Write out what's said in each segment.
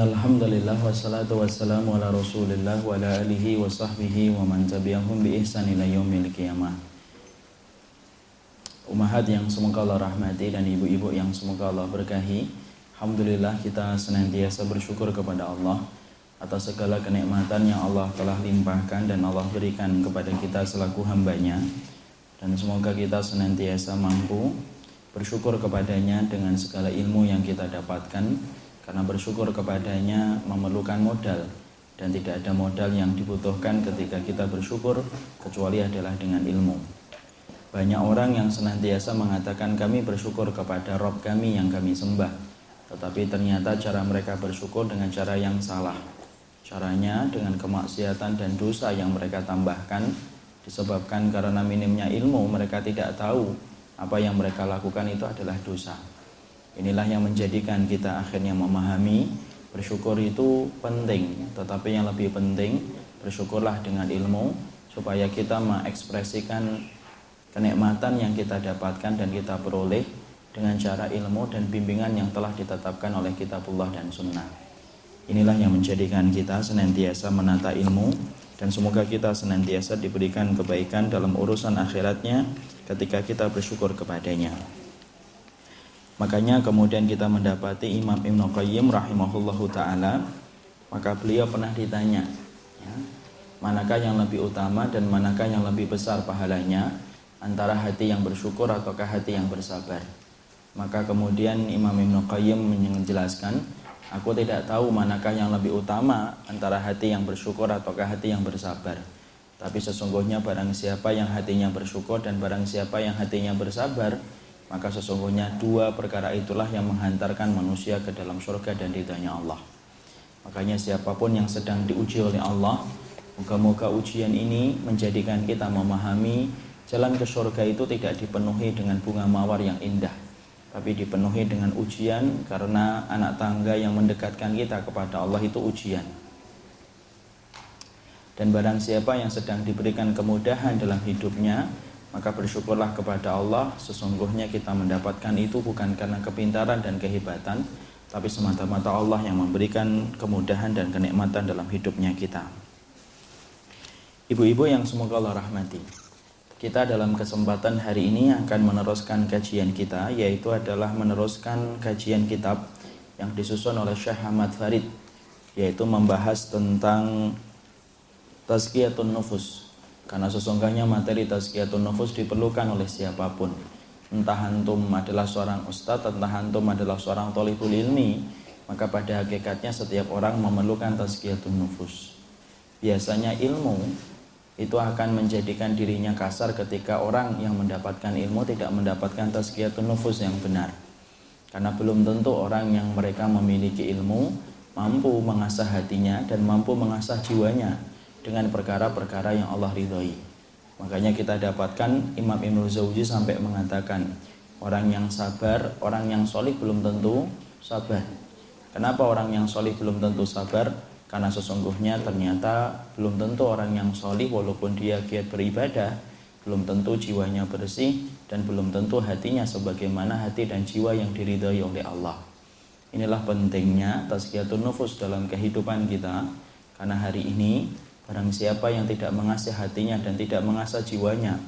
Innal hamdalillah wassalatu wassalamu ala Rasulillah wa ala alihi wa sahbihi wa man tabi'ahum bi ihsan ila yaumil qiyamah. Umahat yang semoga Allah rahmati dan ibu-ibu yang semoga Allah berkahi. Alhamdulillah kita senantiasa bersyukur kepada Allah atas segala kenikmatan yang Allah telah limpahkan dan Allah berikan kepada kita selaku hambanya. Dan semoga kita senantiasa mampu bersyukur kepadanya dengan segala ilmu yang kita dapatkan karena bersyukur kepadanya memerlukan modal dan tidak ada modal yang dibutuhkan ketika kita bersyukur kecuali adalah dengan ilmu. Banyak orang yang senantiasa mengatakan kami bersyukur kepada Rob kami yang kami sembah. Tetapi ternyata cara mereka bersyukur dengan cara yang salah. Caranya dengan kemaksiatan dan dosa yang mereka tambahkan disebabkan karena minimnya ilmu mereka tidak tahu apa yang mereka lakukan itu adalah dosa. Inilah yang menjadikan kita akhirnya memahami bersyukur itu penting, tetapi yang lebih penting bersyukurlah dengan ilmu supaya kita mengekspresikan kenikmatan yang kita dapatkan dan kita peroleh dengan cara ilmu dan bimbingan yang telah ditetapkan oleh kitabullah dan sunnah. Inilah yang menjadikan kita senantiasa menata ilmu dan semoga kita senantiasa diberikan kebaikan dalam urusan akhiratnya ketika kita bersyukur kepadanya. Makanya kemudian kita mendapati Imam Ibn Qayyim rahimahullahu taala, maka beliau pernah ditanya, ya, manakah yang lebih utama dan manakah yang lebih besar pahalanya antara hati yang bersyukur ataukah hati yang bersabar. Maka kemudian Imam Ibn Qayyim menjelaskan, aku tidak tahu manakah yang lebih utama antara hati yang bersyukur ataukah hati yang bersabar. Tapi sesungguhnya barang siapa yang hatinya bersyukur dan barang siapa yang hatinya bersabar, maka sesungguhnya dua perkara itulah yang menghantarkan manusia ke dalam surga dan ridhanya Allah. Makanya siapa pun yang sedang diuji oleh Allah, moga-moga ujian ini menjadikan kita memahami jalan ke surga itu tidak dipenuhi dengan bunga mawar yang indah, tapi dipenuhi dengan ujian karena anak tangga yang mendekatkan kita kepada Allah itu ujian. Dan barang siapa yang sedang diberikan kemudahan dalam hidupnya, maka bersyukurlah kepada Allah sesungguhnya kita mendapatkan itu bukan karena kepintaran dan kehebatan tapi semata-mata Allah yang memberikan kemudahan dan kenikmatan dalam hidupnya kita. Ibu-ibu yang semoga Allah rahmati kita dalam kesempatan hari ini akan meneruskan kajian kita yaitu adalah meneruskan kajian kitab yang disusun oleh Syekh Ahmad Farid yaitu membahas tentang Tazkiyatun Nufus karena sesungguhnya materi tazkiyatun nufus diperlukan oleh siapa pun. Entah antum adalah seorang ustadz, entah antum adalah seorang tolibul ilmi, maka pada hakikatnya setiap orang memerlukan tazkiyatun nufus. Biasanya ilmu itu akan menjadikan dirinya kasar ketika orang yang mendapatkan ilmu tidak mendapatkan tazkiyatun nufus yang benar. Karena belum tentu orang yang mereka memiliki ilmu mampu mengasah hatinya dan mampu mengasah jiwanya dengan perkara-perkara yang Allah ridhoi. Makanya kita dapatkan Imam Ibnu Zawji sampai mengatakan orang yang sabar, orang yang solih belum tentu sabar. Kenapa orang yang solih belum tentu sabar? Karena sesungguhnya ternyata belum tentu orang yang solih walaupun dia giat beribadah, belum tentu jiwanya bersih dan belum tentu hatinya sebagaimana hati dan jiwa yang diridhoi oleh Allah. Inilah pentingnya tazkiyatun nufus dalam kehidupan kita karena hari ini Barang siapa yang tidak mengasah hatinya dan tidak mengasah jiwanya,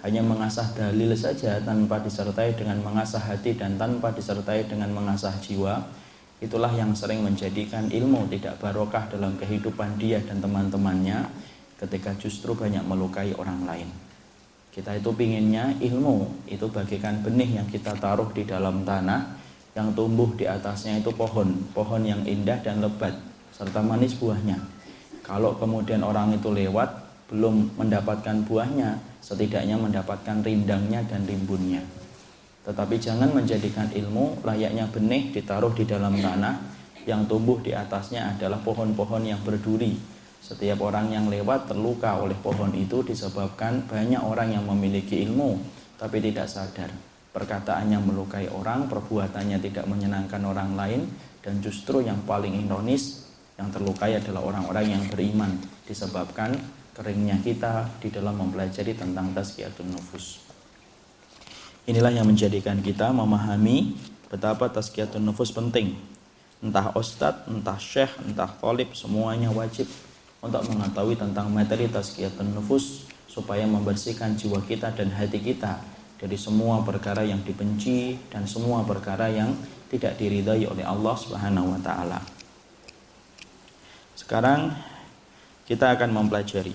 hanya mengasah dalil saja tanpa disertai dengan mengasah hati dan tanpa disertai dengan mengasah jiwa, itulah yang sering menjadikan ilmu tidak barokah dalam kehidupan dia dan teman-temannya ketika justru banyak melukai orang lain. Kita itu pinginnya ilmu itu bagikan benih yang kita taruh di dalam tanah yang tumbuh di atasnya itu pohon, pohon yang indah dan lebat serta manis buahnya. Kalau kemudian orang itu lewat belum mendapatkan buahnya, setidaknya mendapatkan rindangnya dan rimbunnya. Tetapi jangan menjadikan ilmu layaknya benih ditaruh di dalam tanah yang tumbuh di atasnya adalah pohon-pohon yang berduri. Setiap orang yang lewat terluka oleh pohon itu disebabkan banyak orang yang memiliki ilmu tapi tidak sadar. Perkataannya melukai orang, perbuatannya tidak menyenangkan orang lain dan justru yang paling ironis yang terlukai adalah orang-orang yang beriman disebabkan keringnya kita di dalam mempelajari tentang tazkiyatun nufus. Inilah yang menjadikan kita memahami betapa tazkiyatun nufus penting. entah ustadz, entah syekh, entah tolib, semuanya wajib untuk mengetahui tentang materi tazkiyatun nufus supaya membersihkan jiwa kita dan hati kita dari semua perkara yang dibenci dan semua perkara yang tidak diridhai oleh Allah Subhanahu wa taala. Sekarang kita akan mempelajari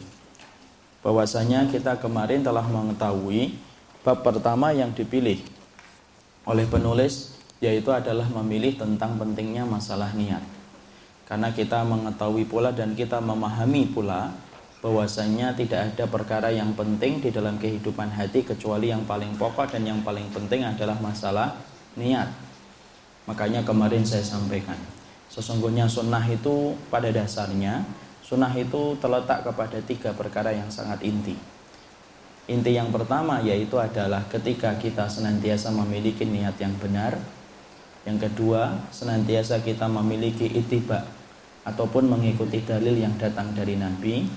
bahwasanya kita kemarin telah mengetahui bab pertama yang dipilih oleh penulis yaitu adalah memilih tentang pentingnya masalah niat. Karena kita mengetahui pula dan kita memahami pula bahwasanya tidak ada perkara yang penting di dalam kehidupan hati kecuali yang paling pokok dan yang paling penting adalah masalah niat. Makanya kemarin saya sampaikan, sesungguhnya sunnah itu pada dasarnya sunnah itu terletak kepada tiga perkara yang sangat inti. Inti yang pertama yaitu adalah ketika kita senantiasa memiliki niat yang benar, yang kedua, senantiasa kita memiliki itiba ataupun mengikuti dalil yang datang dari Nabi.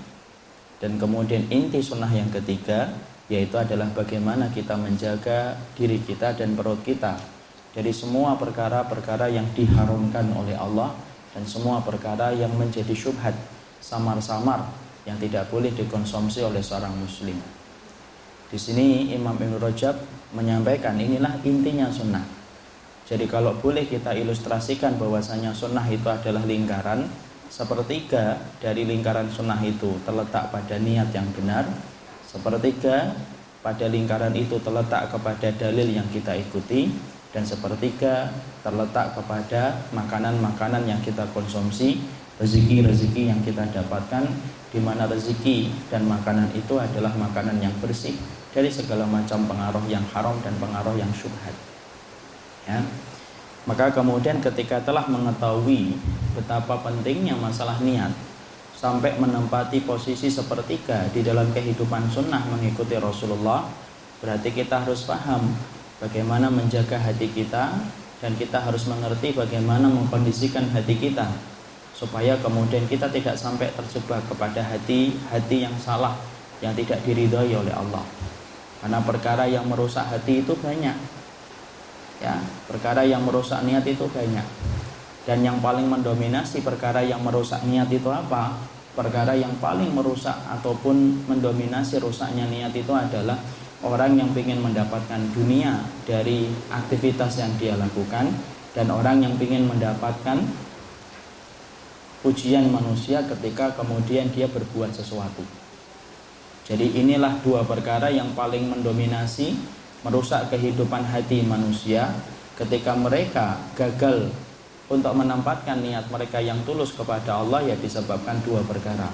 Dan kemudian inti sunnah yang ketiga yaitu adalah bagaimana kita menjaga diri kita dan perut kita dari semua perkara-perkara yang diharumkan oleh Allah dan semua perkara yang menjadi syubhat samar-samar yang tidak boleh dikonsumsi oleh seorang muslim. Di sini Imam Ibn Rajab menyampaikan inilah intinya sunnah jadi kalau boleh kita ilustrasikan bahwasanya sunnah itu adalah lingkaran, sepertiga dari lingkaran sunnah itu terletak pada niat yang benar, sepertiga pada lingkaran itu terletak kepada dalil yang kita ikuti, dan sepertiga terletak kepada makanan-makanan yang kita konsumsi, rezeki-rezeki yang kita dapatkan, di mana rezeki dan makanan itu adalah makanan yang bersih dari segala macam pengaruh yang haram dan pengaruh yang syubhat. Ya. Maka kemudian ketika telah mengetahui betapa pentingnya masalah niat sampai menempati posisi sepertiga di dalam kehidupan sunnah mengikuti Rasulullah berarti kita harus paham bagaimana menjaga hati kita dan kita harus mengerti bagaimana mengkondisikan hati kita supaya kemudian kita tidak sampai terjebak kepada hati-hati yang salah yang tidak diridhoi oleh Allah. Karena perkara yang merusak hati itu banyak. Ya perkara yang merusak niat itu banyak. Dan yang paling mendominasi perkara yang merusak niat itu apa? Perkara yang paling merusak ataupun mendominasi rusaknya niat itu adalah orang yang ingin mendapatkan dunia dari aktivitas yang dia lakukan dan orang yang ingin mendapatkan pujian manusia ketika kemudian dia berbuat sesuatu. Jadi inilah dua perkara yang paling mendominasi merusak kehidupan hati manusia ketika mereka gagal untuk menempatkan niat mereka yang tulus kepada Allah ya disebabkan dua perkara.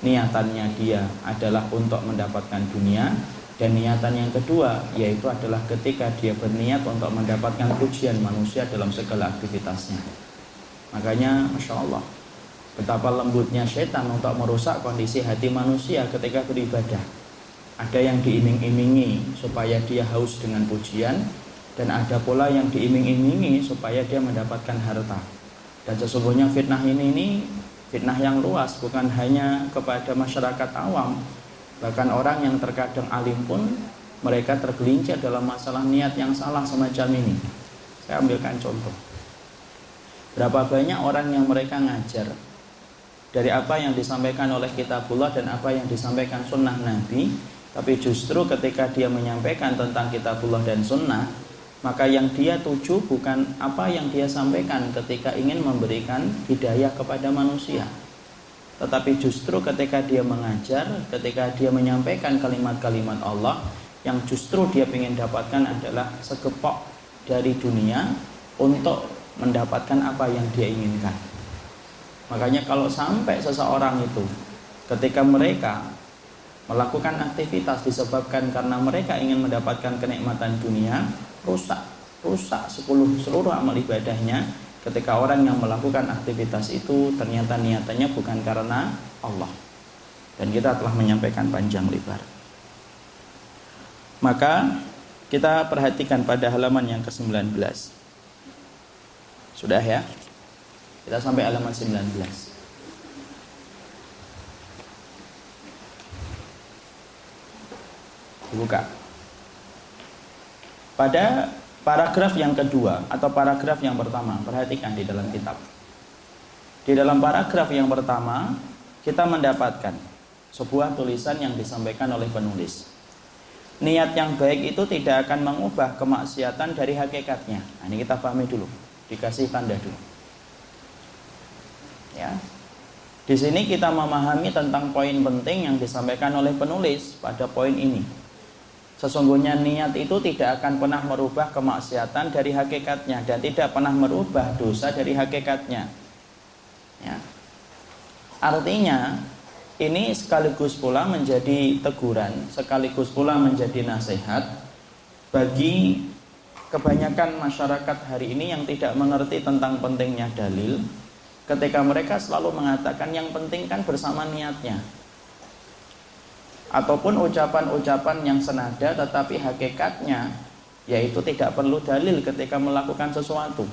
Niatannya dia adalah untuk mendapatkan dunia dan niatan yang kedua yaitu adalah ketika dia berniat untuk mendapatkan pujian manusia dalam segala aktivitasnya. Makanya Masya Allah Betapa lembutnya setan untuk merusak kondisi hati manusia ketika beribadah ada yang diiming-imingi supaya dia haus dengan pujian dan ada pula yang diiming-imingi supaya dia mendapatkan harta. Dan sesungguhnya fitnah ini ini fitnah yang luas bukan hanya kepada masyarakat awam, bahkan orang yang terkadang alim pun mereka tergelincir dalam masalah niat yang salah semacam ini. Saya ambilkan contoh. Berapa banyak orang yang mereka ngajar dari apa yang disampaikan oleh kitabullah dan apa yang disampaikan sunnah Nabi tapi justru ketika dia menyampaikan tentang kitabullah dan sunnah, maka yang dia tuju bukan apa yang dia sampaikan ketika ingin memberikan hidayah kepada manusia. Tetapi justru ketika dia mengajar, ketika dia menyampaikan kalimat-kalimat Allah, yang justru dia ingin dapatkan adalah segepok dari dunia untuk mendapatkan apa yang dia inginkan. Makanya kalau sampai seseorang itu ketika mereka melakukan aktivitas disebabkan karena mereka ingin mendapatkan kenikmatan dunia rusak rusak sepuluh seluruh amal ibadahnya ketika orang yang melakukan aktivitas itu ternyata niatannya bukan karena Allah. Dan kita telah menyampaikan panjang lebar. Maka kita perhatikan pada halaman yang ke-19. Sudah ya? Kita sampai halaman 19 dibuka. Pada paragraf yang kedua atau paragraf yang pertama, perhatikan di dalam kitab. Di dalam paragraf yang pertama, kita mendapatkan sebuah tulisan yang disampaikan oleh penulis. Niat yang baik itu tidak akan mengubah kemaksiatan dari hakikatnya. Nah, ini kita pahami dulu, dikasih tanda dulu. Ya. Di sini kita memahami tentang poin penting yang disampaikan oleh penulis pada poin ini. Sesungguhnya niat itu tidak akan pernah merubah kemaksiatan dari hakikatnya dan tidak pernah merubah dosa dari hakikatnya. Ya. Artinya ini sekaligus pula menjadi teguran, sekaligus pula menjadi nasihat bagi kebanyakan masyarakat hari ini yang tidak mengerti tentang pentingnya dalil ketika mereka selalu mengatakan yang penting kan bersama niatnya ataupun ucapan-ucapan yang senada tetapi hakikatnya yaitu tidak perlu dalil ketika melakukan sesuatu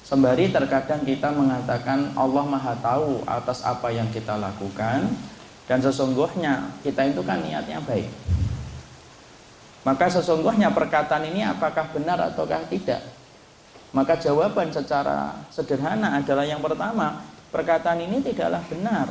Sembari terkadang kita mengatakan Allah Maha Tahu atas apa yang kita lakukan dan sesungguhnya kita itu kan niatnya baik. Maka sesungguhnya perkataan ini apakah benar ataukah tidak? Maka jawaban secara sederhana adalah yang pertama, perkataan ini tidaklah benar.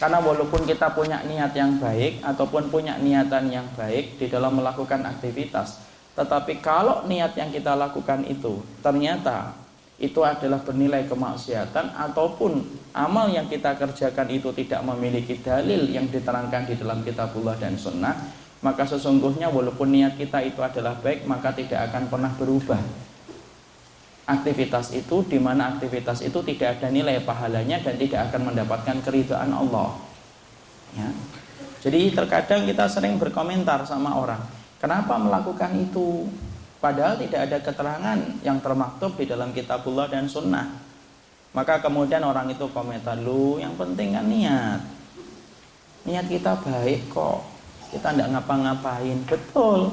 Karena walaupun kita punya niat yang baik ataupun punya niatan yang baik di dalam melakukan aktivitas, tetapi kalau niat yang kita lakukan itu ternyata itu adalah bernilai kemaksiatan ataupun amal yang kita kerjakan itu tidak memiliki dalil yang diterangkan di dalam kitabullah dan sunnah maka sesungguhnya walaupun niat kita itu adalah baik maka tidak akan pernah berubah aktivitas itu di mana aktivitas itu tidak ada nilai pahalanya dan tidak akan mendapatkan keridhaan Allah ya. jadi terkadang kita sering berkomentar sama orang kenapa melakukan itu Padahal tidak ada keterangan yang termaktub di dalam kitabullah dan sunnah. Maka kemudian orang itu komentar, lu yang penting kan niat. Niat kita baik kok. Kita tidak ngapa-ngapain. Betul.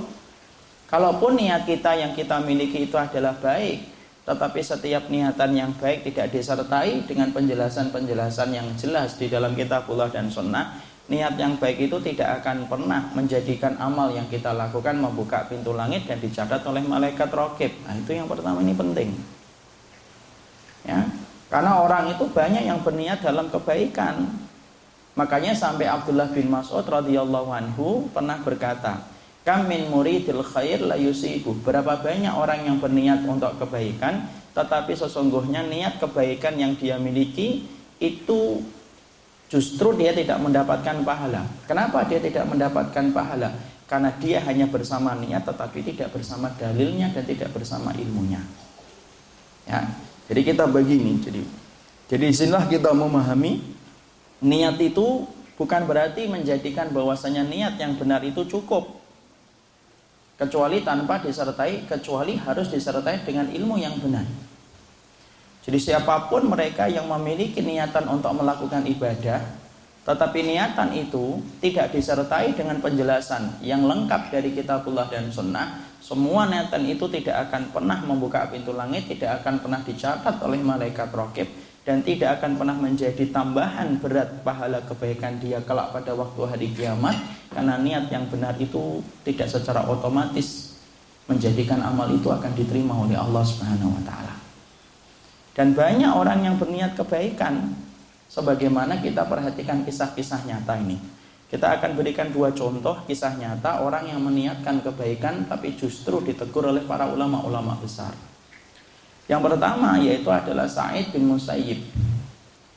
Kalaupun niat kita yang kita miliki itu adalah baik, tetapi setiap niatan yang baik tidak disertai dengan penjelasan-penjelasan yang jelas di dalam kitabullah dan sunnah, niat yang baik itu tidak akan pernah menjadikan amal yang kita lakukan membuka pintu langit dan dicatat oleh malaikat rokib. Nah itu yang pertama ini penting. Ya, karena orang itu banyak yang berniat dalam kebaikan. Makanya sampai Abdullah bin Mas'ud radhiyallahu anhu pernah berkata, "Kam min muridil khair la yusibu." Berapa banyak orang yang berniat untuk kebaikan, tetapi sesungguhnya niat kebaikan yang dia miliki itu justru dia tidak mendapatkan pahala. Kenapa dia tidak mendapatkan pahala? Karena dia hanya bersama niat tetapi tidak bersama dalilnya dan tidak bersama ilmunya. Ya. Jadi kita begini, jadi jadi di sinilah kita memahami niat itu bukan berarti menjadikan bahwasanya niat yang benar itu cukup kecuali tanpa disertai kecuali harus disertai dengan ilmu yang benar. Jadi siapa pun mereka yang memiliki niatan untuk melakukan ibadah, tetapi niatan itu tidak disertai dengan penjelasan yang lengkap dari kitabullah dan sunnah, semua niatan itu tidak akan pernah membuka pintu langit, tidak akan pernah dicatat oleh malaikat rokib, dan tidak akan pernah menjadi tambahan berat pahala kebaikan dia kelak pada waktu hari kiamat, karena niat yang benar itu tidak secara otomatis menjadikan amal itu akan diterima oleh Allah Subhanahu wa taala. Dan banyak orang yang berniat kebaikan sebagaimana kita perhatikan kisah-kisah nyata ini. Kita akan berikan dua contoh kisah nyata orang yang meniatkan kebaikan tapi justru ditegur oleh para ulama-ulama besar. Yang pertama yaitu adalah Sa'id bin Musayyib.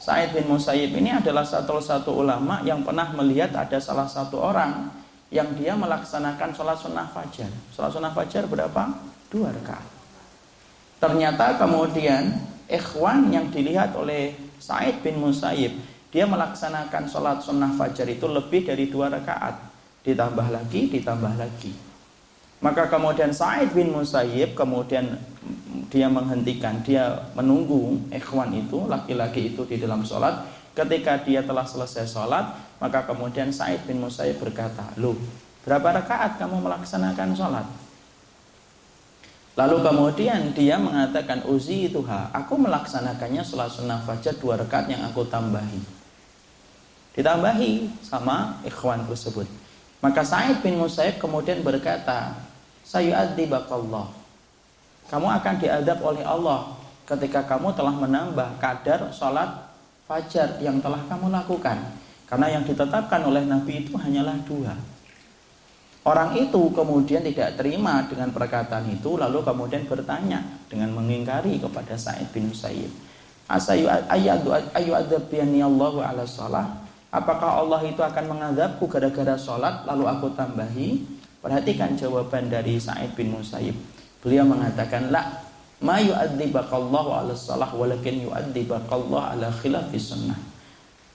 Sa'id bin Musayyib ini adalah satu-satu ulama yang pernah melihat ada salah satu orang yang dia melaksanakan sholat sunnah fajar. Sholat sunnah fajar berapa? Dua rakaat. Ternyata kemudian ikhwan yang dilihat oleh Said bin Musayyib dia melaksanakan sholat sunnah fajar itu lebih dari dua rakaat ditambah lagi ditambah lagi maka kemudian Said bin Musayyib kemudian dia menghentikan dia menunggu ikhwan itu laki-laki itu di dalam sholat ketika dia telah selesai sholat maka kemudian Said bin Musayyib berkata lu berapa rakaat kamu melaksanakan sholat Lalu kemudian dia mengatakan uzi itu ha, aku melaksanakannya sholat sunnah fajar dua rakaat yang aku tambahi. Ditambahi sama ikhwan tersebut. Maka Sa'id bin Musayyib kemudian berkata, Sayu'adzibakallah. kamu akan diadab oleh Allah ketika kamu telah menambah kadar sholat fajar yang telah kamu lakukan. Karena yang ditetapkan oleh Nabi itu hanyalah dua. Orang itu kemudian tidak terima dengan perkataan itu lalu kemudian bertanya dengan mengingkari kepada Sa'id bin ayyadu ayu Allahu ala. Apakah Allah itu akan mengadabku gara-gara sholat lalu aku tambahi? Perhatikan jawaban dari Sa'id bin Musayyib. Beliau mengatakan la ma yu'adzibakallahu ala salah walakin yu'adzibakallahu ala khilafis sunnah.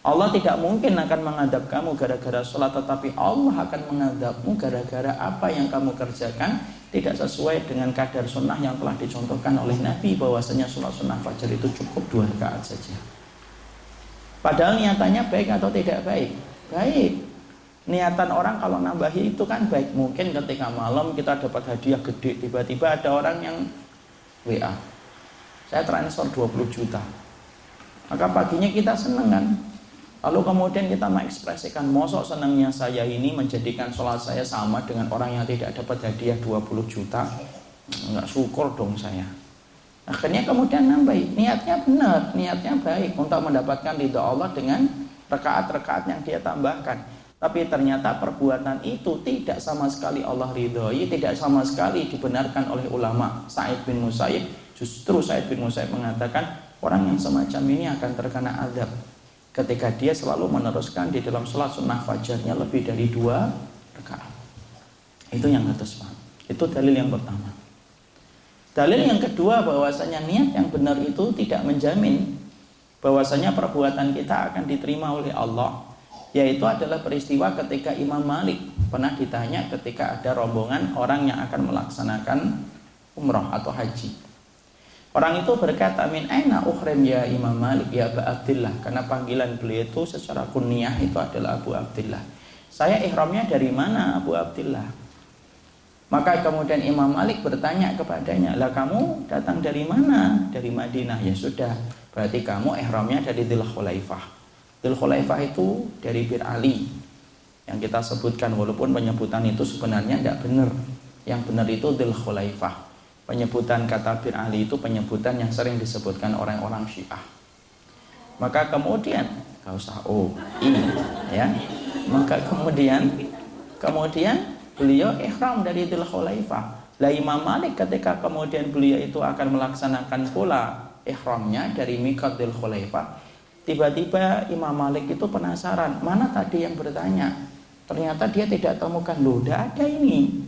Allah tidak mungkin akan mengadab kamu gara-gara sholat tetapi Allah akan mengadabmu gara-gara apa yang kamu kerjakan tidak sesuai dengan kadar sunnah yang telah dicontohkan oleh Nabi bahwasanya sholat sunnah fajar itu cukup dua rakaat saja. Padahal niatannya baik atau tidak baik? Baik. Niatan orang kalau nambahi itu kan baik. Mungkin ketika malam kita dapat hadiah gede, tiba-tiba ada orang yang WA. Saya transfer 20 juta. Maka paginya kita seneng kan? Lalu kemudian kita mengekspresikan mosok senangnya saya ini menjadikan sholat saya sama dengan orang yang tidak dapat hadiah 20 juta. Enggak syukur dong saya. Akhirnya kemudian nambah niatnya benar, niatnya baik untuk mendapatkan ridho Allah dengan rekaat-rekaat yang dia tambahkan. Tapi ternyata perbuatan itu tidak sama sekali Allah ridhoi, tidak sama sekali dibenarkan oleh ulama. Said bin Musayyib, justru Said bin Musayyib mengatakan orang yang semacam ini akan terkena adab ketika dia selalu meneruskan di dalam sholat sunnah fajarnya lebih dari dua rakaat. Itu yang atas paham. Itu dalil yang pertama. Dalil yang kedua bahwasanya niat yang benar itu tidak menjamin bahwasanya perbuatan kita akan diterima oleh Allah. Yaitu adalah peristiwa ketika Imam Malik pernah ditanya ketika ada rombongan orang yang akan melaksanakan umroh atau haji. Orang itu berkata, Min aina ukhrim ya Imam Malik ya Abu Abdullah. Karena panggilan beliau itu secara kunyah itu adalah Abu Abdullah. Saya ihramnya dari mana Abu Abdullah? Maka kemudian Imam Malik bertanya kepadanya, lah kamu datang dari mana? Dari Madinah. Ya sudah, berarti kamu ihramnya dari Dhul Khulaifah. Khulaifah itu dari Bir Ali. Yang kita sebutkan, walaupun penyebutan itu sebenarnya tidak benar. Yang benar itu Dhul Khulaifah penyebutan kata Bir Ali itu penyebutan yang sering disebutkan orang-orang Syiah. Maka kemudian usah oh ini ya. Maka kemudian kemudian beliau ihram dari Dhul Khulaifah. Lah Imam Malik ketika kemudian beliau itu akan melaksanakan pula ihramnya dari Mikot Dhul Khulaifah. Tiba-tiba Imam Malik itu penasaran, mana tadi yang bertanya? Ternyata dia tidak temukan, loh, tidak ada ini.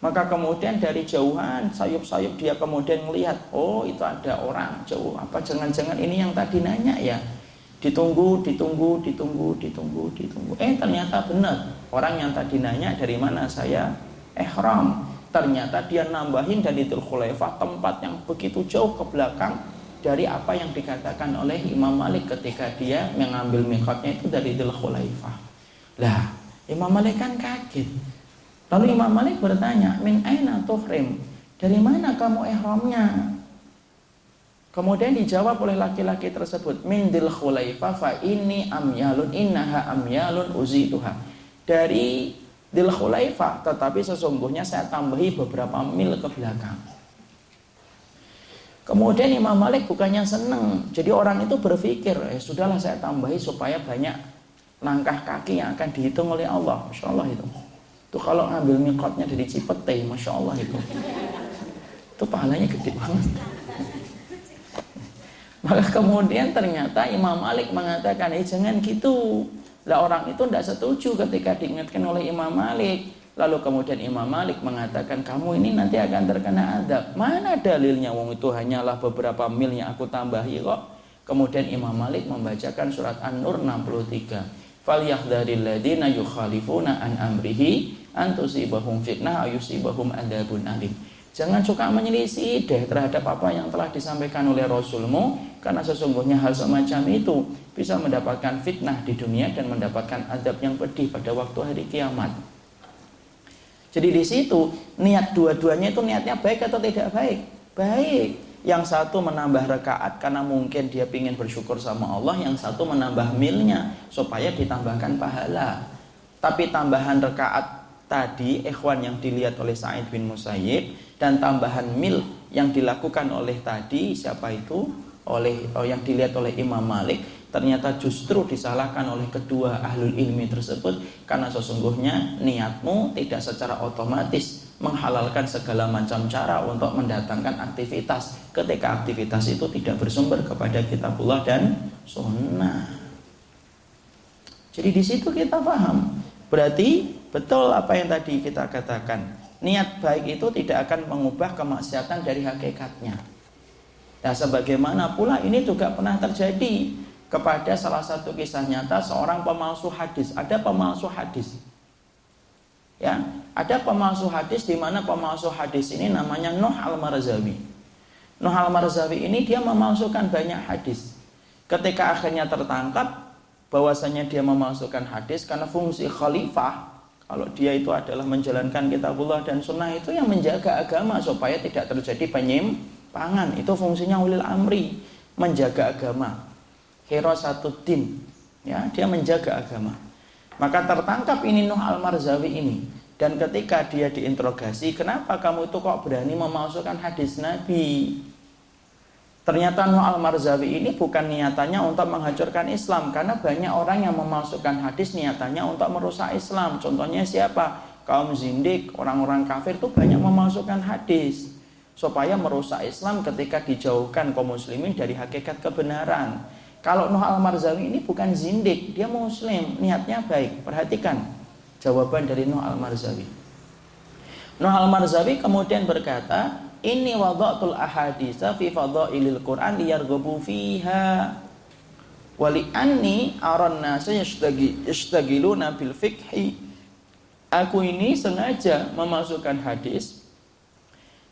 Maka kemudian dari jauhan sayup-sayup dia kemudian melihat, oh itu ada orang jauh. Apa jangan-jangan ini yang tadi nanya ya? Ditunggu, ditunggu, ditunggu, ditunggu, ditunggu. Eh ternyata benar. Orang yang tadi nanya dari mana saya ihram. Ternyata dia nambahin dari Dhul Khulaifah tempat yang begitu jauh ke belakang dari apa yang dikatakan oleh Imam Malik ketika dia mengambil mikotnya itu dari Dhul Khulaifah. Lah, Imam Malik kan kaget. Lalu Imam Malik bertanya, "Min aina tuhrim?" Dari mana kamu ihramnya? Kemudian dijawab oleh laki-laki tersebut, "Min dil khulaifah fa ini amyalun innaha amyalun uzituha." Dari dil khulaifah, tetapi sesungguhnya saya tambahi beberapa mil ke belakang. Kemudian Imam Malik bukannya senang. Jadi orang itu berpikir, eh sudahlah saya tambahi supaya banyak langkah kaki yang akan dihitung oleh Allah. Masya Allah itu. Tuh kalau ngambil mikotnya dari Cipete, Masya Allah itu. Itu pahalanya gede banget. Maka kemudian ternyata Imam Malik mengatakan, eh jangan gitu. Lah orang itu tidak setuju ketika diingatkan oleh Imam Malik. Lalu kemudian Imam Malik mengatakan, kamu ini nanti akan terkena adab. Mana dalilnya? Wong itu hanyalah beberapa mil yang aku tambahi kok. Kemudian Imam Malik membacakan surat An-Nur 63 falyahdharil ladina yukhalifuna an amrihi antusibahum fitnah ayusibahum adabun alim. Jangan suka menyelisih deh terhadap apa yang telah disampaikan oleh Rasulmu karena sesungguhnya hal semacam itu bisa mendapatkan fitnah di dunia dan mendapatkan adab yang pedih pada waktu hari kiamat. Jadi di situ niat dua-duanya itu niatnya baik atau tidak baik? Baik. Yang satu menambah rekaat karena mungkin dia ingin bersyukur sama Allah, yang satu menambah milnya supaya ditambahkan pahala. Tapi tambahan rekaat tadi ikhwan yang dilihat oleh Sa'id bin Musayyib dan tambahan mil yang dilakukan oleh tadi siapa itu oleh oh, yang dilihat oleh Imam Malik ternyata justru disalahkan oleh kedua ahlul ilmi tersebut karena sesungguhnya niatmu tidak secara otomatis menghalalkan segala macam cara untuk mendatangkan aktivitas ketika aktivitas itu tidak bersumber kepada kitabullah dan sunnah. Jadi di situ kita paham. Berarti betul apa yang tadi kita katakan. Niat baik itu tidak akan mengubah kemaksiatan dari hakikatnya. Nah, sebagaimana pula ini juga pernah terjadi kepada salah satu kisah nyata seorang pemalsu hadis. Ada pemalsu hadis. Ya, ada pemalsu hadis di mana pemalsu hadis ini namanya Nuh Al-Marzawi. Nuh Al-Marzawi ini dia memalsukan banyak hadis. Ketika akhirnya tertangkap bahwasanya dia memalsukan hadis karena fungsi khalifah kalau dia itu adalah menjalankan kitabullah dan sunnah itu yang menjaga agama supaya tidak terjadi penyim pangan itu fungsinya ulil amri menjaga agama hero satu tim ya dia menjaga agama. Maka tertangkap ini Nuh al Marzawi ini. Dan ketika dia diinterogasi kenapa kamu itu kok berani memalsukan hadis Nabi? Ternyata Nuh al-Marzawi ini bukan niatannya untuk menghancurkan Islam. Karena banyak orang yang memalsukan hadis niatannya untuk merusak Islam. Contohnya siapa? Kaum zindik, orang-orang kafir itu banyak memalsukan hadis. Supaya merusak Islam ketika dijauhkan kaum muslimin dari hakikat kebenaran. Kalau Nuh al-Marzawi ini bukan zindik, dia muslim, niatnya baik. Perhatikan jawaban dari Nuh al-Marzawi. Nuh al-Marzawi kemudian berkata, "Ini wada'tul ahaditsa fi fadhailil Qur'an liyarghabu fiha." Wali anni aron nasa yashtagiluna bil fikhi. Aku ini sengaja memasukkan hadis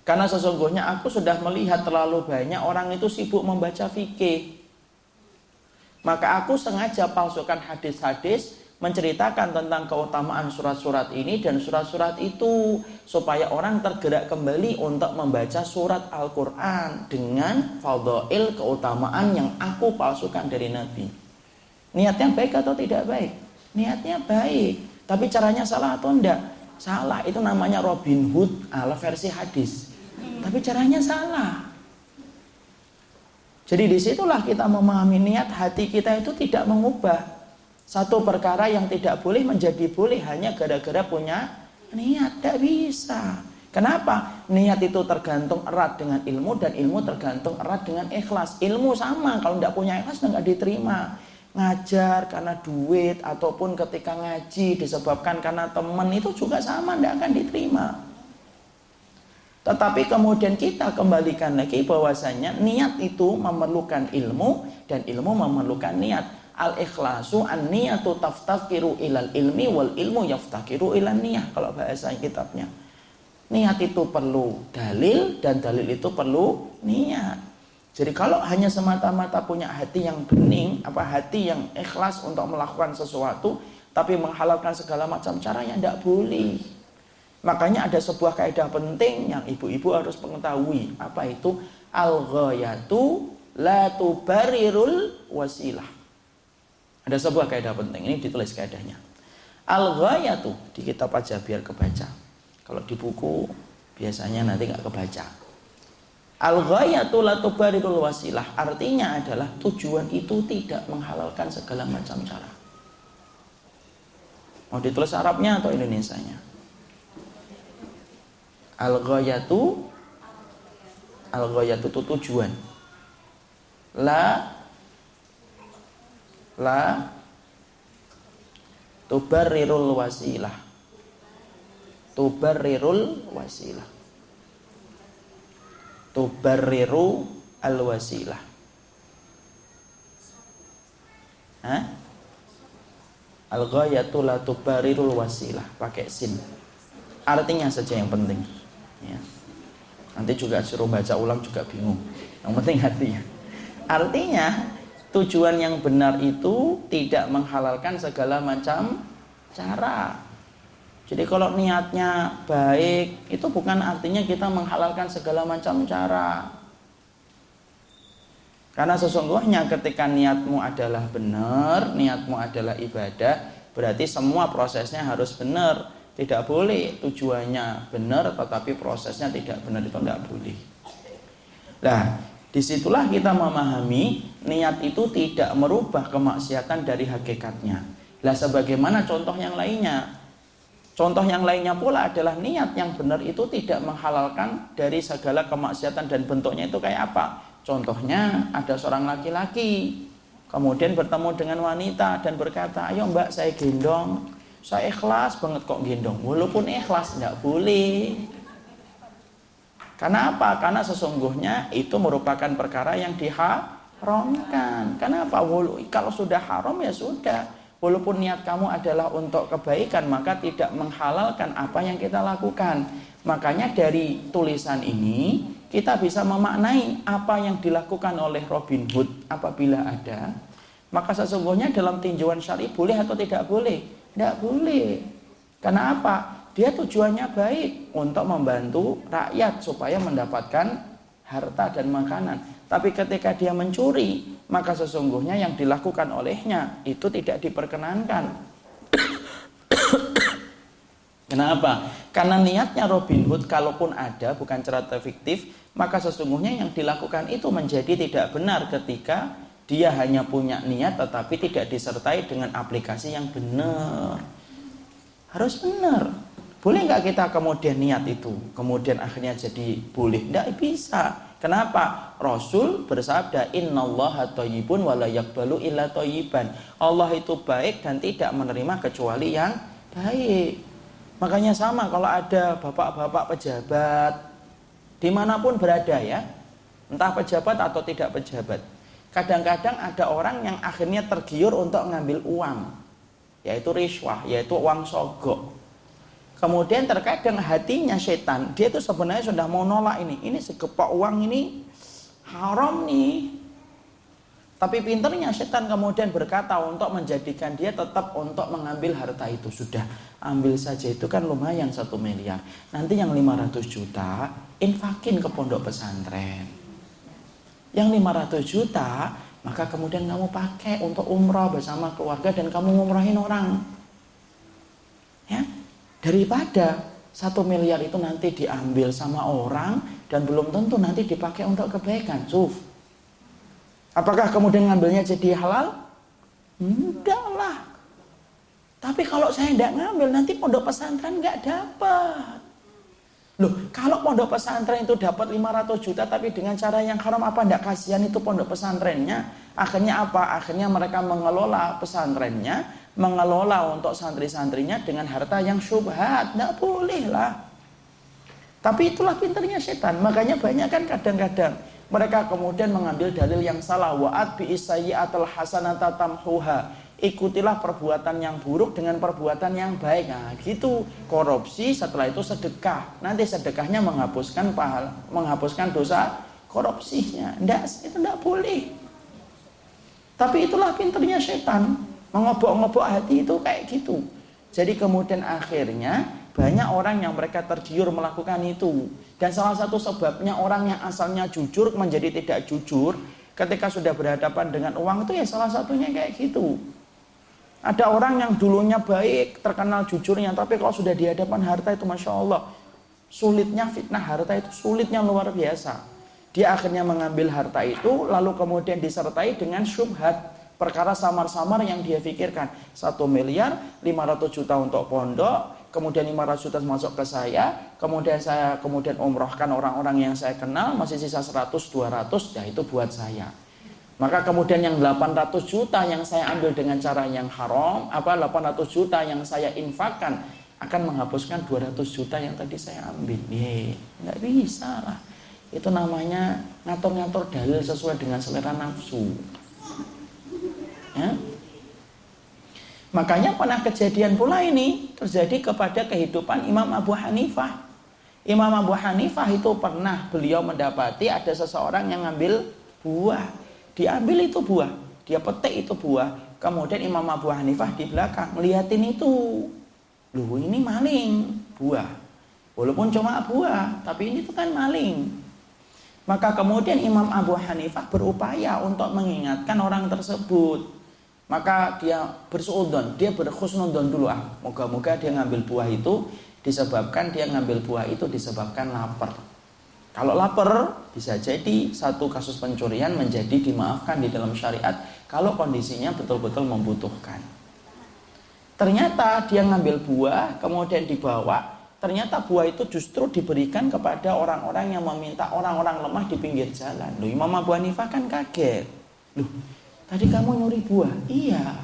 karena sesungguhnya aku sudah melihat terlalu banyak orang itu sibuk membaca fikih. Maka aku sengaja palsukan hadis-hadis menceritakan tentang keutamaan surat-surat ini dan surat-surat itu supaya orang tergerak kembali untuk membaca surat Al-Qur'an dengan fadhail keutamaan yang aku palsukan dari Nabi. Niatnya baik atau tidak baik? Niatnya baik, tapi caranya salah atau enggak? Salah, itu namanya Robin Hood ala versi hadis. Tapi caranya salah. Jadi di situlah kita memahami niat hati kita itu tidak mengubah satu perkara yang tidak boleh menjadi boleh hanya gara-gara punya niat. Tidak bisa. Kenapa? Niat itu tergantung erat dengan ilmu dan ilmu tergantung erat dengan ikhlas. Ilmu sama, kalau tidak punya ikhlas tidak diterima. Ngajar karena duit ataupun ketika ngaji disebabkan karena teman itu juga sama, tidak akan diterima. Tetapi kemudian kita kembalikan lagi bahwasanya niat itu memerlukan ilmu dan ilmu memerlukan niat. Al ikhlasu an niyatu taftakiru ilal ilmi wal ilmu yaftakiru ilal niyah kalau bahasa kitabnya. Niat itu perlu dalil dan dalil itu perlu niat. Jadi kalau hanya semata-mata punya hati yang bening, apa hati yang ikhlas untuk melakukan sesuatu, tapi menghalalkan segala macam cara yang tidak boleh. Makanya ada sebuah kaidah penting yang ibu-ibu harus mengetahui. Apa itu? Al-ghayatu la tubarirul wasilah. Ada sebuah kaidah penting. Ini ditulis kaidahnya. Al-ghayatu di kitab aja biar kebaca. Kalau di buku biasanya nanti nggak kebaca. Al-ghayatu la tubarirul wasilah. Artinya adalah tujuan itu tidak menghalalkan segala macam cara. Mau ditulis Arabnya atau Indonesianya? Al-ghayatu Al-ghayatu itu tujuan. La La Tubarrirul wasilah. Tubarrirul wasilah. Tubarriru al-wasilah. Hah? Al-ghayatu la tubarrirul wasilah. Pakai sin. Artinya saja yang penting. Ya. Nanti juga suruh baca ulang juga bingung. Yang penting hatinya. Artinya tujuan yang benar itu tidak menghalalkan segala macam cara. Jadi kalau niatnya baik itu bukan artinya kita menghalalkan segala macam cara. Karena sesungguhnya ketika niatmu adalah benar, niatmu adalah ibadah, berarti semua prosesnya harus benar Tidak boleh tujuannya benar tetapi prosesnya tidak benar itu tidak boleh. Nah, di situlah kita memahami niat itu tidak merubah kemaksiatan dari hakikatnya. Lah sebagaimana contoh yang lainnya. Contoh yang lainnya pula adalah niat yang benar itu tidak menghalalkan dari segala kemaksiatan dan bentuknya itu kayak apa? Contohnya ada seorang laki-laki kemudian bertemu dengan wanita dan berkata, "Ayo Mbak, saya gendong." Saya ikhlas banget kok gendong. Walaupun ikhlas nggak boleh. Karena apa? Karena sesungguhnya itu merupakan perkara yang diharamkan. Kenapa? Kalau sudah haram ya sudah. Walaupun niat kamu adalah untuk kebaikan, maka tidak menghalalkan apa yang kita lakukan. Makanya dari tulisan ini kita bisa memaknai apa yang dilakukan oleh Robin Hood apabila ada. Maka sesungguhnya dalam tinjauan syari boleh atau tidak boleh? Tidak boleh. Karena apa? Dia tujuannya baik untuk membantu rakyat supaya mendapatkan harta dan makanan. Tapi ketika dia mencuri, maka sesungguhnya yang dilakukan olehnya itu tidak diperkenankan. Kenapa? Karena niatnya Robin Hood kalaupun ada bukan cerita fiktif, maka sesungguhnya yang dilakukan itu menjadi tidak benar ketika dia hanya punya niat tetapi tidak disertai dengan aplikasi yang benar. Harus benar. Boleh nggak kita kemudian niat itu, kemudian akhirnya jadi boleh? Tidak bisa. Kenapa? Rasul bersabda, Inna Allah toyibun walayak balu illa toyiban. Allah itu baik dan tidak menerima kecuali yang baik. Makanya sama kalau ada bapak-bapak pejabat, di mana pun berada ya, entah pejabat atau tidak pejabat Kadang-kadang ada orang yang akhirnya tergiur untuk mengambil uang, yaitu riswah, yaitu uang sogok. Kemudian terkait dengan hatinya setan, dia itu sebenarnya sudah mau nolak ini. Ini segepok uang ini haram nih. Tapi pinternya setan kemudian berkata untuk menjadikan dia tetap untuk mengambil harta itu. Sudah ambil saja itu kan lumayan satu miliar. Nanti yang 500 juta infakin ke pondok pesantren yang 500 juta, maka kemudian kamu pakai untuk umroh bersama keluarga dan kamu ngumrohin orang. Ya, daripada satu miliar itu nanti diambil sama orang dan belum tentu nanti dipakai untuk kebaikan. Suf. Apakah kemudian ngambilnya jadi halal? Enggak lah. Tapi kalau saya tidak ngambil nanti pondok pesantren nggak dapat. Loh, kalau pondok pesantren itu dapat 500 juta tapi dengan cara yang haram apa enggak kasihan itu pondok pesantrennya? Akhirnya apa? Akhirnya mereka mengelola pesantrennya, mengelola untuk santri-santrinya dengan harta yang syubhat. Enggak boleh lah. Tapi itulah pinternya setan. Makanya banyak kan kadang-kadang mereka kemudian mengambil dalil yang salah. Wa'at bi hasanata tamhuha ikutilah perbuatan yang buruk dengan perbuatan yang baik. Nah, gitu korupsi setelah itu sedekah. Nanti sedekahnya menghapuskan pahal, menghapuskan dosa korupsinya. Enggak, itu enggak boleh. Tapi itulah pinternya setan. Mengobok-ngobok hati itu kayak gitu. Jadi kemudian akhirnya banyak orang yang mereka tergiur melakukan itu. Dan salah satu sebabnya orang yang asalnya jujur menjadi tidak jujur ketika sudah berhadapan dengan uang itu ya salah satunya kayak gitu. Ada orang yang dulunya baik, terkenal jujurnya, tapi kalau sudah di hadapan harta itu Masya Allah, sulitnya fitnah harta itu sulitnya luar biasa. Dia akhirnya mengambil harta itu, lalu kemudian disertai dengan syubhat, perkara samar-samar yang dia pikirkan. Satu miliar, 500 juta untuk pondok, kemudian 500 juta masuk ke saya, kemudian saya kemudian umrohkan orang-orang yang saya kenal, masih sisa 100, 200, ya itu buat saya. Maka kemudian yang 800 juta yang saya ambil dengan cara yang haram, apa 800 juta yang saya infakkan akan menghapuskan 200 juta yang tadi saya ambil. Ye, nggak bisa lah. Itu namanya ngatur-ngatur dalil sesuai dengan selera nafsu. Ya? Makanya pernah kejadian pula ini terjadi kepada kehidupan Imam Abu Hanifah. Imam Abu Hanifah itu pernah beliau mendapati ada seseorang yang ngambil buah Diambil itu buah, dia petik itu buah. Kemudian Imam Abu Hanifah di belakang melihatin itu. Loh ini maling buah. Walaupun cuma buah, tapi ini tuh kan maling. Maka kemudian Imam Abu Hanifah berupaya untuk mengingatkan orang tersebut. maka dia bersuudon, dia berkhusnudon dulu ah. Moga-moga dia ngambil buah itu disebabkan dia ngambil buah itu disebabkan lapar. Kalau lapar bisa jadi satu kasus pencurian menjadi dimaafkan di dalam syariat kalau kondisinya betul-betul membutuhkan. Ternyata dia ngambil buah kemudian dibawa, ternyata buah itu justru diberikan kepada orang-orang yang meminta orang-orang lemah di pinggir jalan. Loh, Imam Abu Hanifah kan kaget. Loh, tadi kamu nyuri buah? Iya.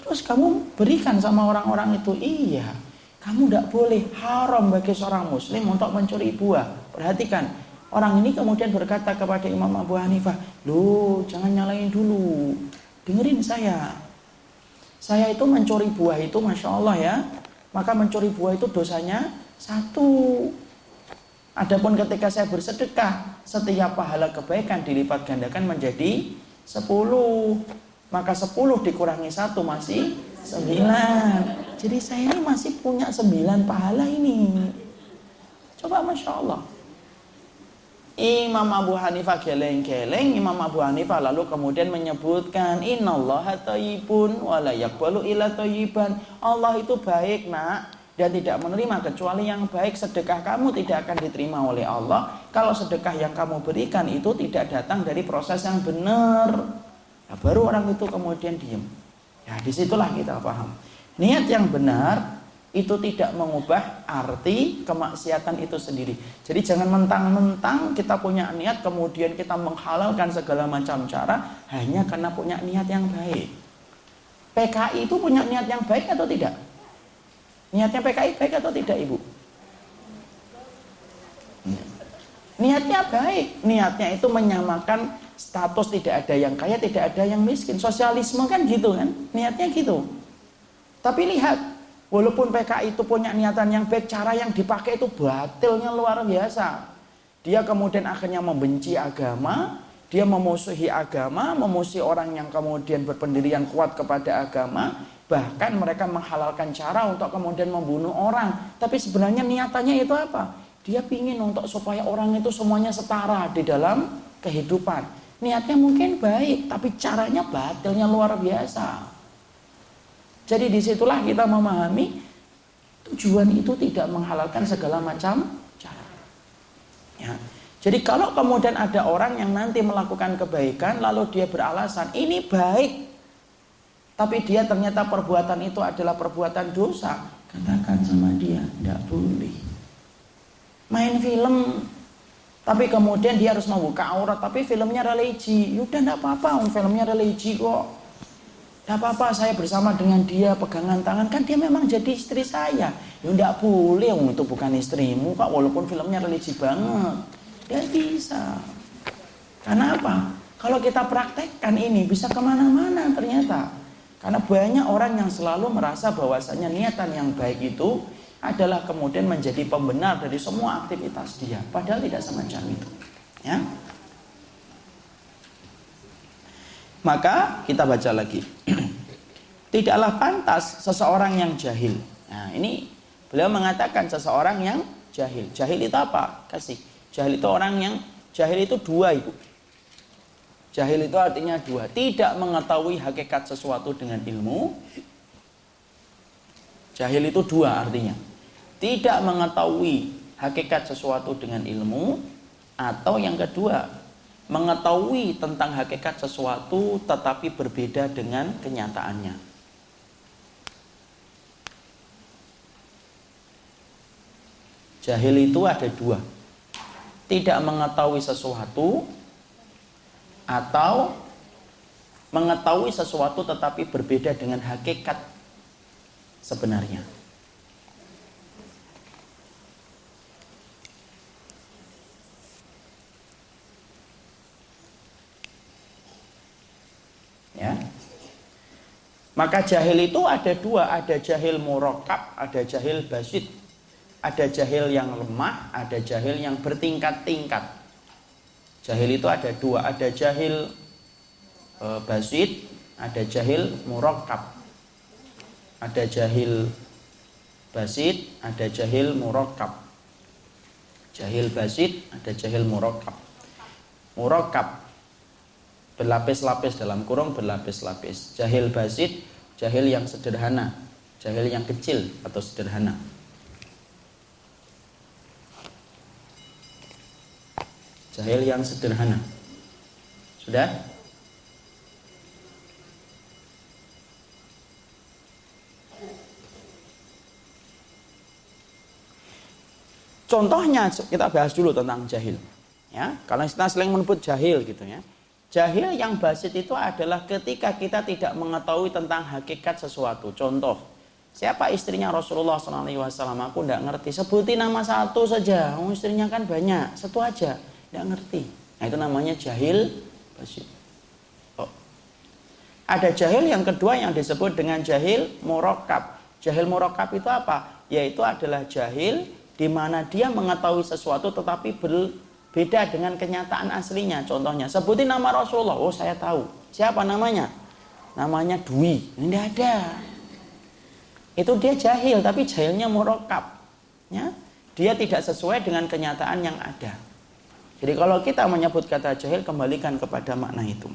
Terus kamu berikan sama orang-orang itu? Iya. Kamu tidak boleh haram bagi seorang muslim untuk mencuri buah. Perhatikan, orang ini kemudian berkata kepada Imam Abu Hanifah, Loh, jangan nyalain dulu. Dengerin saya. Saya itu mencuri buah itu, Masya Allah ya. Maka mencuri buah itu dosanya satu. Adapun ketika saya bersedekah, setiap pahala kebaikan dilipat gandakan menjadi sepuluh. Maka sepuluh dikurangi satu masih sembilan. Jadi saya ini masih punya sembilan pahala ini. Coba Masya Allah. Imam Abu Hanifah geleng-geleng, Imam Abu Hanifah lalu kemudian menyebutkan Innallaha thayyibun wa la yaqbalu illa thayyiban. Allah itu baik, Nak, dan tidak menerima kecuali yang baik. Sedekah kamu tidak akan diterima oleh Allah kalau sedekah yang kamu berikan itu tidak datang dari proses yang benar. Nah, baru orang itu kemudian diem. Ya, di situlah kita paham. Niat yang benar itu tidak mengubah arti kemaksiatan itu sendiri. Jadi jangan mentang-mentang kita punya niat kemudian kita menghalalkan segala macam cara hanya karena punya niat yang baik. PKI itu punya niat yang baik atau tidak? Niatnya PKI baik atau tidak, Ibu? Niatnya baik. Niatnya itu menyamakan status tidak ada yang kaya, tidak ada yang miskin. Sosialisme kan gitu kan? Niatnya gitu. Tapi lihat, walaupun PKI itu punya niatan yang baik, cara yang dipakai itu batilnya luar biasa. Dia kemudian akhirnya membenci agama, dia memusuhi agama, memusuhi orang yang kemudian berpendirian kuat kepada agama, bahkan mereka menghalalkan cara untuk kemudian membunuh orang. Tapi sebenarnya niatannya itu apa? Dia ingin untuk supaya orang itu semuanya setara di dalam kehidupan. Niatnya mungkin baik, tapi caranya batilnya luar biasa. Jadi di situlah kita memahami tujuan itu tidak menghalalkan segala macam cara. Ya. Jadi kalau kemudian ada orang yang nanti melakukan kebaikan lalu dia beralasan ini baik tapi dia ternyata perbuatan itu adalah perbuatan dosa, katakan sama dia, tidak boleh. Main film tapi kemudian dia harus membuka aurat tapi filmnya religi. Yaudah tidak apa-apa, filmnya religi kok. Tidak apa-apa saya bersama dengan dia pegangan tangan kan dia memang jadi istri saya. Ya tidak boleh itu bukan istrimu Pak walaupun filmnya religi banget. Tidak bisa. Karena apa? Kalau kita praktekkan ini bisa ke mana-mana ternyata. Karena banyak orang yang selalu merasa bahwasanya niatan yang baik itu adalah kemudian menjadi pembenar dari semua aktivitas dia. Padahal tidak semacam itu. Ya. Maka kita baca lagi. Tidaklah pantas seseorang yang jahil. Nah, ini beliau mengatakan seseorang yang jahil. Jahil itu apa? Kasih. Jahil itu orang yang jahil itu dua, Ibu. Jahil itu artinya dua. Tidak mengetahui hakikat sesuatu dengan ilmu. Jahil itu dua artinya. Tidak mengetahui hakikat sesuatu dengan ilmu. Atau yang kedua, mengetahui tentang hakikat sesuatu tetapi berbeda dengan kenyataannya. Jahil itu ada dua. Tidak mengetahui sesuatu atau mengetahui sesuatu tetapi berbeda dengan hakikat sebenarnya. Ya. Maka jahil itu ada dua, ada jahil murokab, ada jahil basit. Ada jahil yang lemah, ada jahil yang bertingkat-tingkat. Jahil itu ada dua, ada jahil e, basit, ada jahil murokab. Ada jahil basit, ada jahil murokab. Jahil basit, ada jahil murokab. Murokab berlapis-lapis dalam kurung berlapis-lapis. Jahil basit, jahil yang sederhana, jahil yang kecil atau sederhana. Jahil yang sederhana. Sudah? Contohnya kita bahas dulu tentang jahil. Ya, kalau kita sering menyebut jahil gitu ya. Jahil yang basit itu adalah ketika kita tidak mengetahui tentang hakikat sesuatu. Contoh, siapa istrinya Rasulullah SAW? Aku tidak ngerti. Sebutin nama satu saja. Oh, istrinya kan banyak. Satu aja. Tidak ngerti. Nah itu namanya jahil basit. Oh. Ada jahil yang kedua yang disebut dengan jahil murokab. Jahil murokab itu apa? Yaitu adalah jahil di mana dia mengetahui sesuatu tetapi berbeda dengan kenyataan aslinya. Contohnya, sebutin nama Rasulullah. Oh, saya tahu. Siapa namanya? Namanya Dwi. Ini tidak ada. Itu dia jahil, tapi jahilnya murokab. Ya? Dia tidak sesuai dengan kenyataan yang ada. Jadi kalau kita menyebut kata jahil, kembalikan kepada makna itu.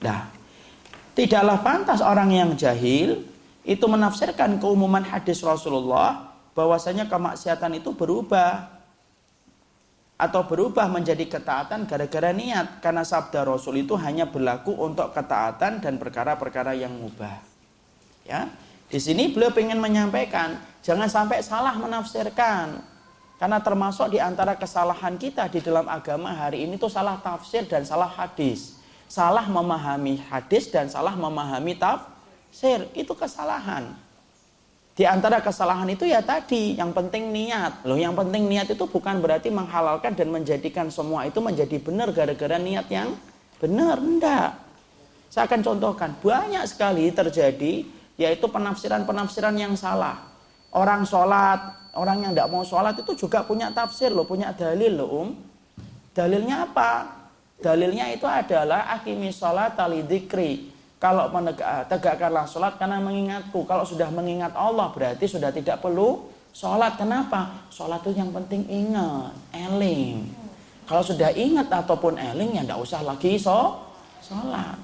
Nah, tidaklah pantas orang yang jahil itu menafsirkan keumuman hadis Rasulullah bahwasanya kemaksiatan itu berubah atau berubah menjadi ketaatan gara-gara niat karena sabda Rasul itu hanya berlaku untuk ketaatan dan perkara-perkara yang mubah. Ya. Di sini beliau ingin menyampaikan jangan sampai salah menafsirkan. Karena termasuk di antara kesalahan kita di dalam agama hari ini tuh salah tafsir dan salah hadis. Salah memahami hadis dan salah memahami tafsir. Itu kesalahan. Di antara kesalahan itu ya tadi, yang penting niat. Loh, yang penting niat itu bukan berarti menghalalkan dan menjadikan semua itu menjadi benar gara-gara niat yang benar. Enggak. Saya akan contohkan, banyak sekali terjadi yaitu penafsiran-penafsiran yang salah. Orang sholat, orang yang tidak mau sholat itu juga punya tafsir loh, punya dalil loh um. Dalilnya apa? Dalilnya itu adalah akimi sholat talidikri kalau menegak, tegakkanlah sholat karena mengingatku. Kalau sudah mengingat Allah berarti sudah tidak perlu sholat. Kenapa? Sholat itu yang penting ingat, eling. Kalau sudah ingat ataupun eling ya tidak usah lagi so, sholat.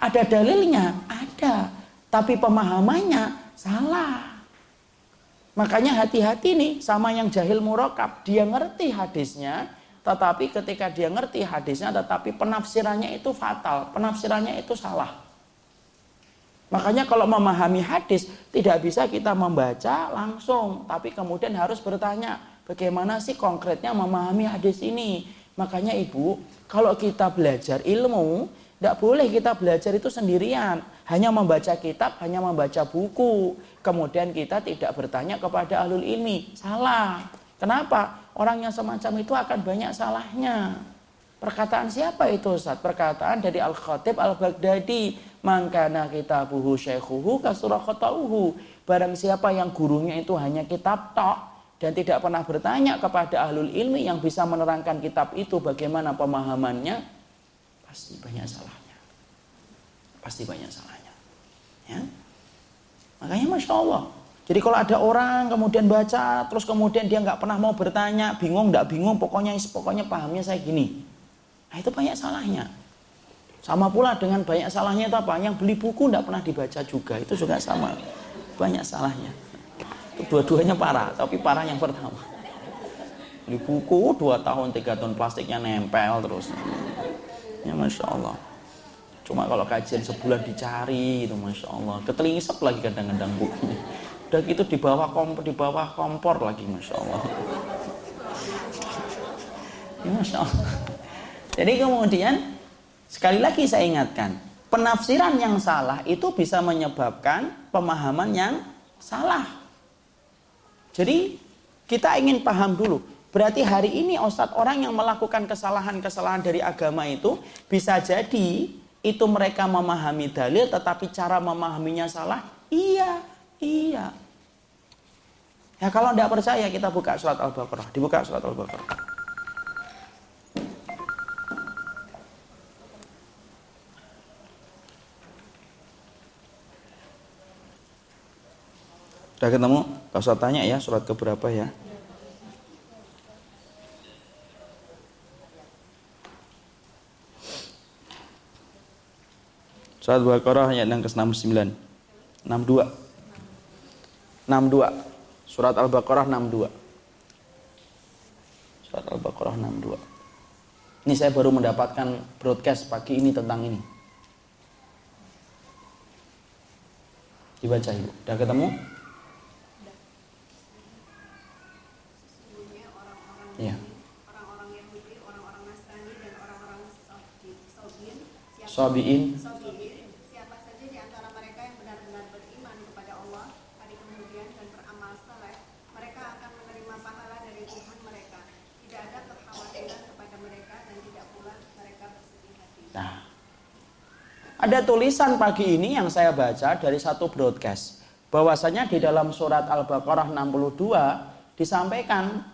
Ada dalilnya? Ada. Tapi pemahamannya salah. Makanya hati-hati nih sama yang jahil murokab. Dia ngerti hadisnya, tetapi ketika dia ngerti hadisnya tetapi penafsirannya itu fatal, penafsirannya itu salah. Makanya kalau memahami hadis tidak bisa kita membaca langsung, tapi kemudian harus bertanya, bagaimana sih konkretnya memahami hadis ini? Makanya Ibu, kalau kita belajar ilmu, tidak boleh kita belajar itu sendirian, hanya membaca kitab, hanya membaca buku. Kemudian kita tidak bertanya kepada ahlul ilmi. Salah. Kenapa? Orang yang semacam itu akan banyak salahnya. Perkataan siapa itu Ustaz? Perkataan dari Al-Khatib Al-Baghdadi. Mangkana kitabuhu syekhuhu kasurah khatauhu. Barang siapa yang gurunya itu hanya kitab tok dan tidak pernah bertanya kepada ahlul ilmi yang bisa menerangkan kitab itu bagaimana pemahamannya, pasti banyak salahnya. Pasti banyak salahnya. Ya. Makanya Masya Allah. Jadi kalau ada orang kemudian baca, terus kemudian dia nggak pernah mau bertanya, bingung nggak bingung, pokoknya pokoknya pahamnya saya gini. Nah itu banyak salahnya. Sama pula dengan banyak salahnya itu apa? Yang beli buku tidak pernah dibaca juga. Itu juga sama. Banyak salahnya. Dua-duanya parah, tapi parah yang pertama. Beli buku dua tahun, tiga tahun plastiknya nempel terus. Ya Masya Allah. Cuma kalau kajian sebulan dicari itu Masya Allah. Ketelingisep lagi kadang-kadang bukunya. Udah gitu di bawah kompor, di bawah kompor lagi Masya Allah. Ya Masya Allah. Jadi kemudian sekali lagi saya ingatkan, penafsiran yang salah itu bisa menyebabkan pemahaman yang salah. Jadi kita ingin paham dulu. Berarti hari ini Ustadz orang yang melakukan kesalahan-kesalahan dari agama itu bisa jadi itu mereka memahami dalil tetapi cara memahaminya salah. Iya, iya. Ya kalau tidak percaya kita buka surat Al-Baqarah, dibuka surat Al-Baqarah. Sudah ketemu? Gak usah tanya ya surat keberapa ya. Surat Al-Baqarah ayat yang ke-69. 62. 62. Surat Al-Baqarah 62. Surat Al-Baqarah 62. Ini saya baru mendapatkan broadcast pagi ini tentang ini. Dibaca Ibu. Udah ketemu? Iya. Orang-orang Yahudi, orang-orang Nasrani dan orang-orang Sobiin. Siapa saja di antara mereka yang benar-benar beriman kepada Allah hari kemudian dan beramal saleh, mereka akan menerima pahala dari Tuhan mereka. Tidak ada kekhawatiran kepada mereka dan tidak pula mereka bersedih hati. Nah, ada tulisan pagi ini yang saya baca dari satu broadcast bahwasanya di dalam surat Al-Baqarah 62 disampaikan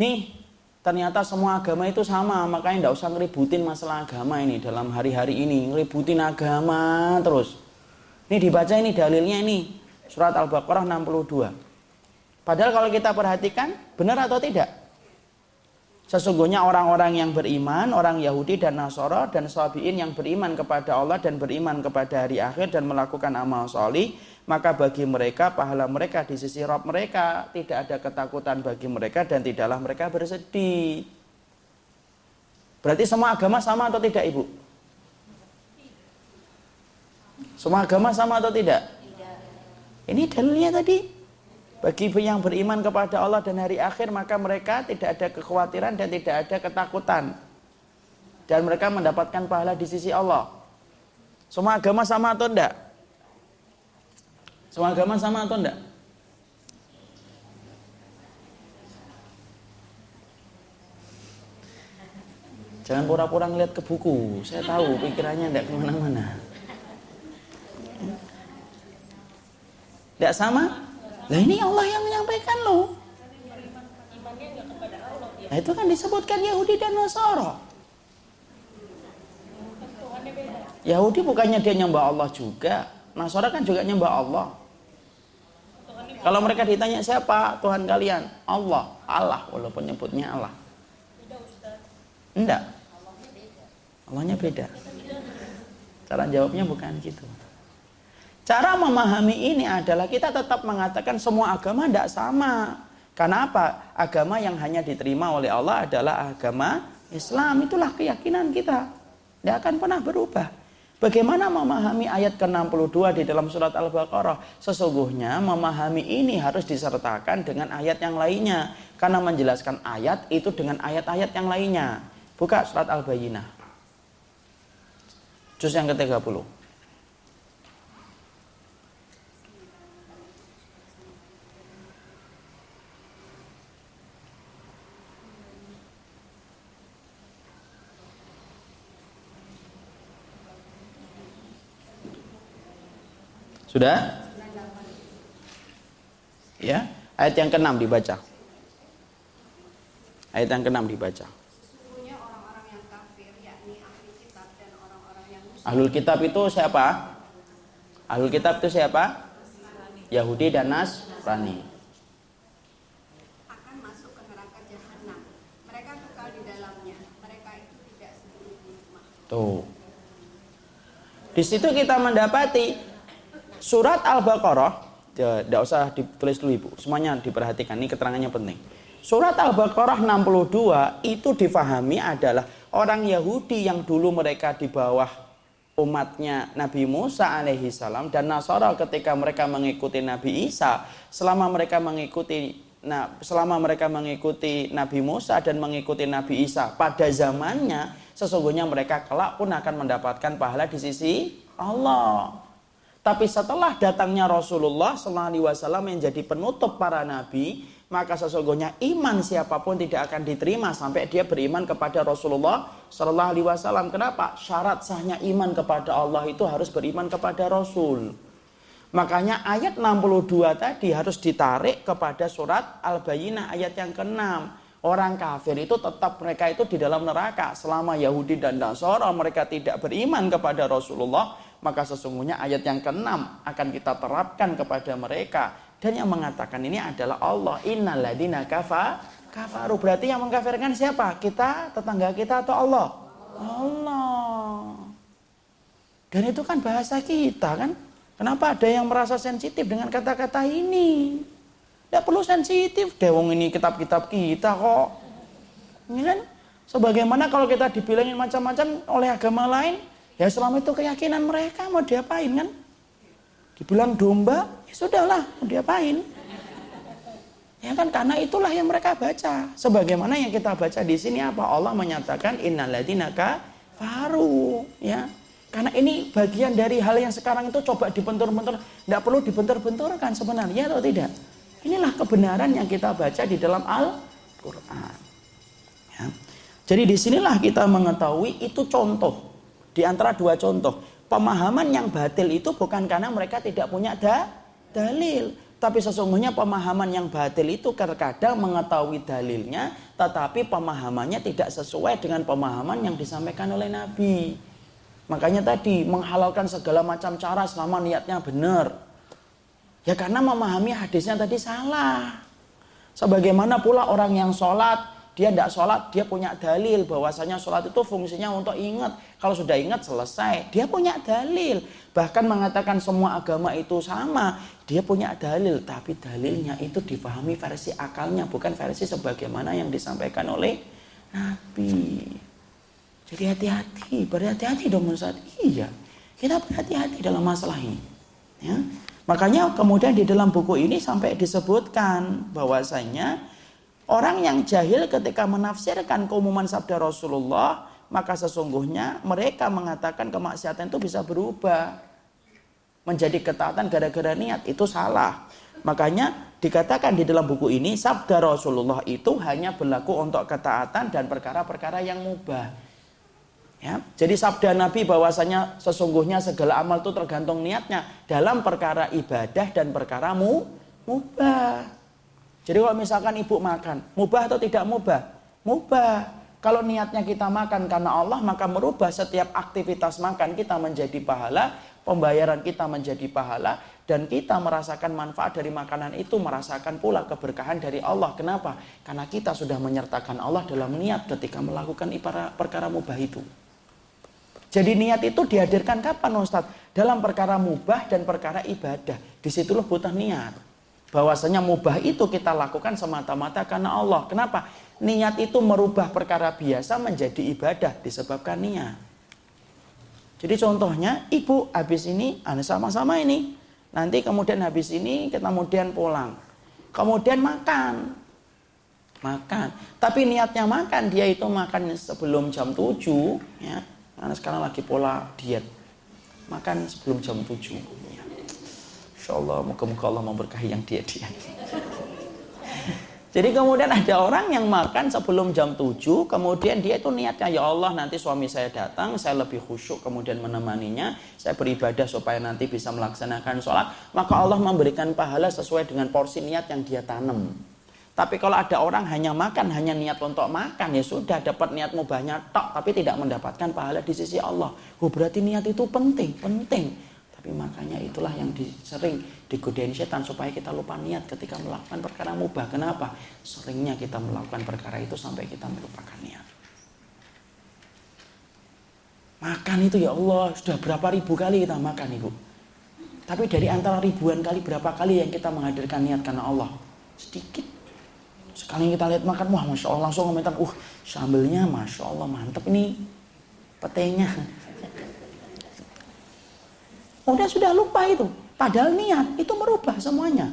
Nih, ternyata semua agama itu sama, makanya tidak usah ngeributin masalah agama ini dalam hari-hari ini, ngeributin agama terus. Ini dibaca ini dalilnya ini, surat Al-Baqarah 62. Padahal kalau kita perhatikan, benar atau tidak? Sesungguhnya orang-orang yang beriman, orang Yahudi dan Nasoro dan Sabiin yang beriman kepada Allah dan beriman kepada hari akhir dan melakukan amal solih, maka bagi mereka pahala mereka di sisi Rob mereka tidak ada ketakutan bagi mereka dan tidaklah mereka bersedih. Berarti semua agama sama atau tidak Ibu? Semua agama sama atau tidak? Ini dalilnya tadi. Bagi yang beriman kepada Allah dan hari akhir maka mereka tidak ada kekhawatiran dan tidak ada ketakutan. Dan mereka mendapatkan pahala di sisi Allah. Semua agama sama atau tidak? Semua agama sama atau enggak? Jangan pura-pura ngeliat ke buku. Saya tahu pikirannya enggak ke mana-mana. Enggak sama? Nah ini Allah yang menyampaikan loh. Nah itu kan disebutkan Yahudi dan Nasara. Yahudi bukannya dia nyembah Allah juga. Nasara kan juga nyembah Allah. Kalau mereka ditanya siapa Tuhan kalian? Allah, Allah walaupun nyebutnya Allah. Enggak. Allahnya beda. Cara jawabnya bukan gitu. Cara memahami ini adalah kita tetap mengatakan semua agama tidak sama. Karena apa? Agama yang hanya diterima oleh Allah adalah agama Islam. Itulah keyakinan kita. Tidak akan pernah berubah. Bagaimana memahami ayat ke-62 di dalam surat Al-Baqarah? Sesungguhnya memahami ini harus disertakan dengan ayat yang lainnya. Karena menjelaskan ayat itu dengan ayat-ayat yang lainnya. Buka surat Al-Bayyinah. Juz yang ke-30. Sudah? Ya, ayat yang keenam dibaca. Ayat yang keenam dibaca. Ahlul kitab itu siapa? Ahlul kitab itu siapa? Yahudi dan Nasrani. Akan masuk ke neraka jahanam. Mereka kekal di dalamnya. Mereka itu tidak Tuh. Di situ kita mendapati Surat Al-Baqarah, tidak usah ditulis dulu Ibu, semuanya diperhatikan, ini keterangannya penting. Surat Al-Baqarah 62 itu difahami adalah orang Yahudi yang dulu mereka di bawah umatnya Nabi Musa alaihi salam dan Nasara ketika mereka mengikuti Nabi Isa selama mereka mengikuti nah selama mereka mengikuti Nabi Musa dan mengikuti Nabi Isa pada zamannya sesungguhnya mereka kelak pun akan mendapatkan pahala di sisi Allah. Tapi setelah datangnya Rasulullah SAW yang jadi penutup para nabi, maka sesungguhnya iman siapa pun tidak akan diterima sampai dia beriman kepada Rasulullah Sallallahu Alaihi. Kenapa? Syarat sahnya iman kepada Allah itu harus beriman kepada Rasul. Makanya ayat 62 tadi harus ditarik kepada surat Al-Bayyinah ayat yang ke-6. Orang kafir itu tetap mereka itu di dalam neraka selama Yahudi dan Nasara mereka tidak beriman kepada Rasulullah maka sesungguhnya ayat yang keenam akan kita terapkan kepada mereka dan yang mengatakan ini adalah Allah innaladina kafa kafaru berarti yang mengkafirkan siapa kita tetangga kita atau Allah Allah Dan itu kan bahasa kita kan. Kenapa ada yang merasa sensitif dengan kata-kata ini? Tidak perlu sensitif. Dewong ini kitab-kitab kita kok. Ini kan sebagaimana kalau kita dibilangin macam-macam oleh agama lain, ya selama itu keyakinan mereka mau diapain kan? Dibilang domba, ya sudahlah, mau diapain? Ya kan karena itulah yang mereka baca. Sebagaimana yang kita baca di sini apa? Allah menyatakan innalladzina kafaru, ya. Karena ini bagian dari hal yang sekarang itu coba dibentur-bentur, tidak perlu dibentur-benturkan sebenarnya atau tidak. Inilah kebenaran yang kita baca di dalam Al-Quran. Ya. Jadi di sinilah kita mengetahui itu contoh di antara dua contoh. Pemahaman yang batil itu bukan karena mereka tidak punya da dalil, tapi sesungguhnya pemahaman yang batil itu terkadang mengetahui dalilnya, tetapi pemahamannya tidak sesuai dengan pemahaman yang disampaikan oleh Nabi. Makanya tadi menghalalkan segala macam cara selama niatnya benar. Ya karena memahami hadisnya tadi salah. Sebagaimana pula orang yang sholat, dia tidak sholat, dia punya dalil bahwasanya sholat itu fungsinya untuk ingat. Kalau sudah ingat selesai, dia punya dalil. Bahkan mengatakan semua agama itu sama, dia punya dalil. Tapi dalilnya itu difahami versi akalnya, bukan versi sebagaimana yang disampaikan oleh Nabi. Jadi hati-hati, berhati-hati dong Ustaz. Iya, kita berhati-hati dalam masalah ini. Ya. Makanya kemudian di dalam buku ini sampai disebutkan bahwasanya orang yang jahil ketika menafsirkan keumuman sabda Rasulullah, maka sesungguhnya mereka mengatakan kemaksiatan itu bisa berubah menjadi ketaatan gara-gara niat itu salah. Makanya dikatakan di dalam buku ini sabda Rasulullah itu hanya berlaku untuk ketaatan dan perkara-perkara yang mubah. Ya, jadi sabda Nabi bahwasanya sesungguhnya segala amal itu tergantung niatnya dalam perkara ibadah dan perkara mu, mubah. Jadi kalau misalkan ibu makan, mubah atau tidak mubah? Mubah. Kalau niatnya kita makan karena Allah, maka merubah setiap aktivitas makan kita menjadi pahala, pembayaran kita menjadi pahala, dan kita merasakan manfaat dari makanan itu, merasakan pula keberkahan dari Allah. Kenapa? Karena kita sudah menyertakan Allah dalam niat ketika melakukan perkara mubah itu. Jadi niat itu dihadirkan kapan Ustadz? Dalam perkara mubah dan perkara ibadah. Di situlah butuh niat. Bahwasanya mubah itu kita lakukan semata-mata karena Allah. Kenapa? Niat itu merubah perkara biasa menjadi ibadah disebabkan niat. Jadi contohnya ibu habis ini, anda sama-sama ini. Nanti kemudian habis ini kita kemudian pulang. Kemudian makan. Makan. Tapi niatnya makan, dia itu makan sebelum jam 7. Ya karena sekarang lagi pola diet. Makan sebelum jam 7. Ya. Insya Allah, moga-moga Allah memberkahi yang diet-diet. Jadi kemudian ada orang yang makan sebelum jam 7, kemudian dia itu niatnya, ya Allah nanti suami saya datang, saya lebih khusyuk kemudian menemaninya, saya beribadah supaya nanti bisa melaksanakan sholat, maka Allah memberikan pahala sesuai dengan porsi niat yang dia tanam. Tapi kalau ada orang hanya makan, hanya niat untuk makan, ya sudah dapat niat mubahnya tok, tapi tidak mendapatkan pahala di sisi Allah. Oh berarti niat itu penting, penting. Tapi makanya itulah yang sering digodain setan supaya kita lupa niat ketika melakukan perkara mubah. Kenapa? Seringnya kita melakukan perkara itu sampai kita melupakan niat. Makan itu ya Allah, sudah berapa ribu kali kita makan ibu. Tapi dari antara ribuan kali, berapa kali yang kita menghadirkan niat karena Allah? Sedikit Sekali kita lihat makan, wah Masya Allah langsung komentar, uh sambelnya Masya Allah mantep ini petenya. Udah sudah lupa itu. Padahal niat itu merubah semuanya.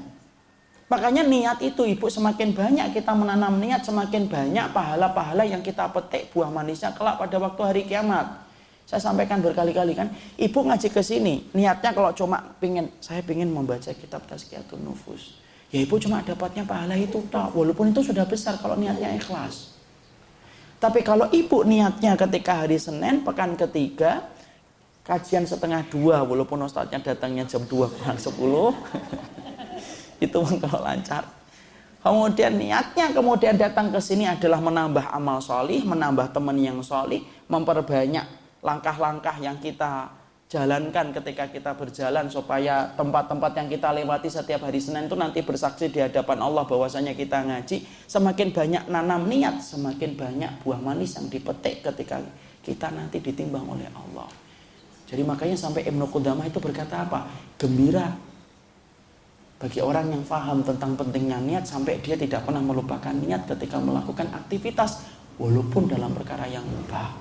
Makanya niat itu ibu semakin banyak kita menanam niat semakin banyak pahala-pahala yang kita petik buah manisnya kelak pada waktu hari kiamat. Saya sampaikan berkali-kali kan, ibu ngaji ke sini, niatnya kalau cuma pingin, saya pingin membaca kitab Tazkiyatun Nufus ya ibu cuma dapatnya pahala itu tak walaupun itu sudah besar kalau niatnya ikhlas tapi kalau ibu niatnya ketika hari Senin pekan ketiga kajian setengah dua walaupun ustadznya datangnya jam dua kurang sepuluh. Itu kalau lancar. Kemudian niatnya kemudian datang ke sini adalah menambah amal solih menambah teman yang solih memperbanyak langkah-langkah yang kita jalankan ketika kita berjalan supaya tempat-tempat yang kita lewati setiap hari Senin itu nanti bersaksi di hadapan Allah bahwasanya kita ngaji semakin banyak nanam niat semakin banyak buah manis yang dipetik ketika kita nanti ditimbang oleh Allah Jadi makanya sampai Ibnu Qudamah itu berkata apa? Gembira bagi orang yang paham tentang pentingnya niat sampai dia tidak pernah melupakan niat ketika melakukan aktivitas walaupun dalam perkara yang mubah.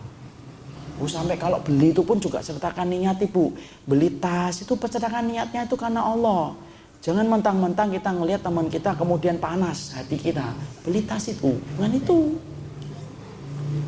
Bu sampai kalau beli itu pun juga sertakan niat ibu. Beli tas itu percayakan niatnya itu karena Allah. Jangan mentang-mentang kita ngelihat teman kita kemudian panas hati kita. Beli tas itu, bukan itu.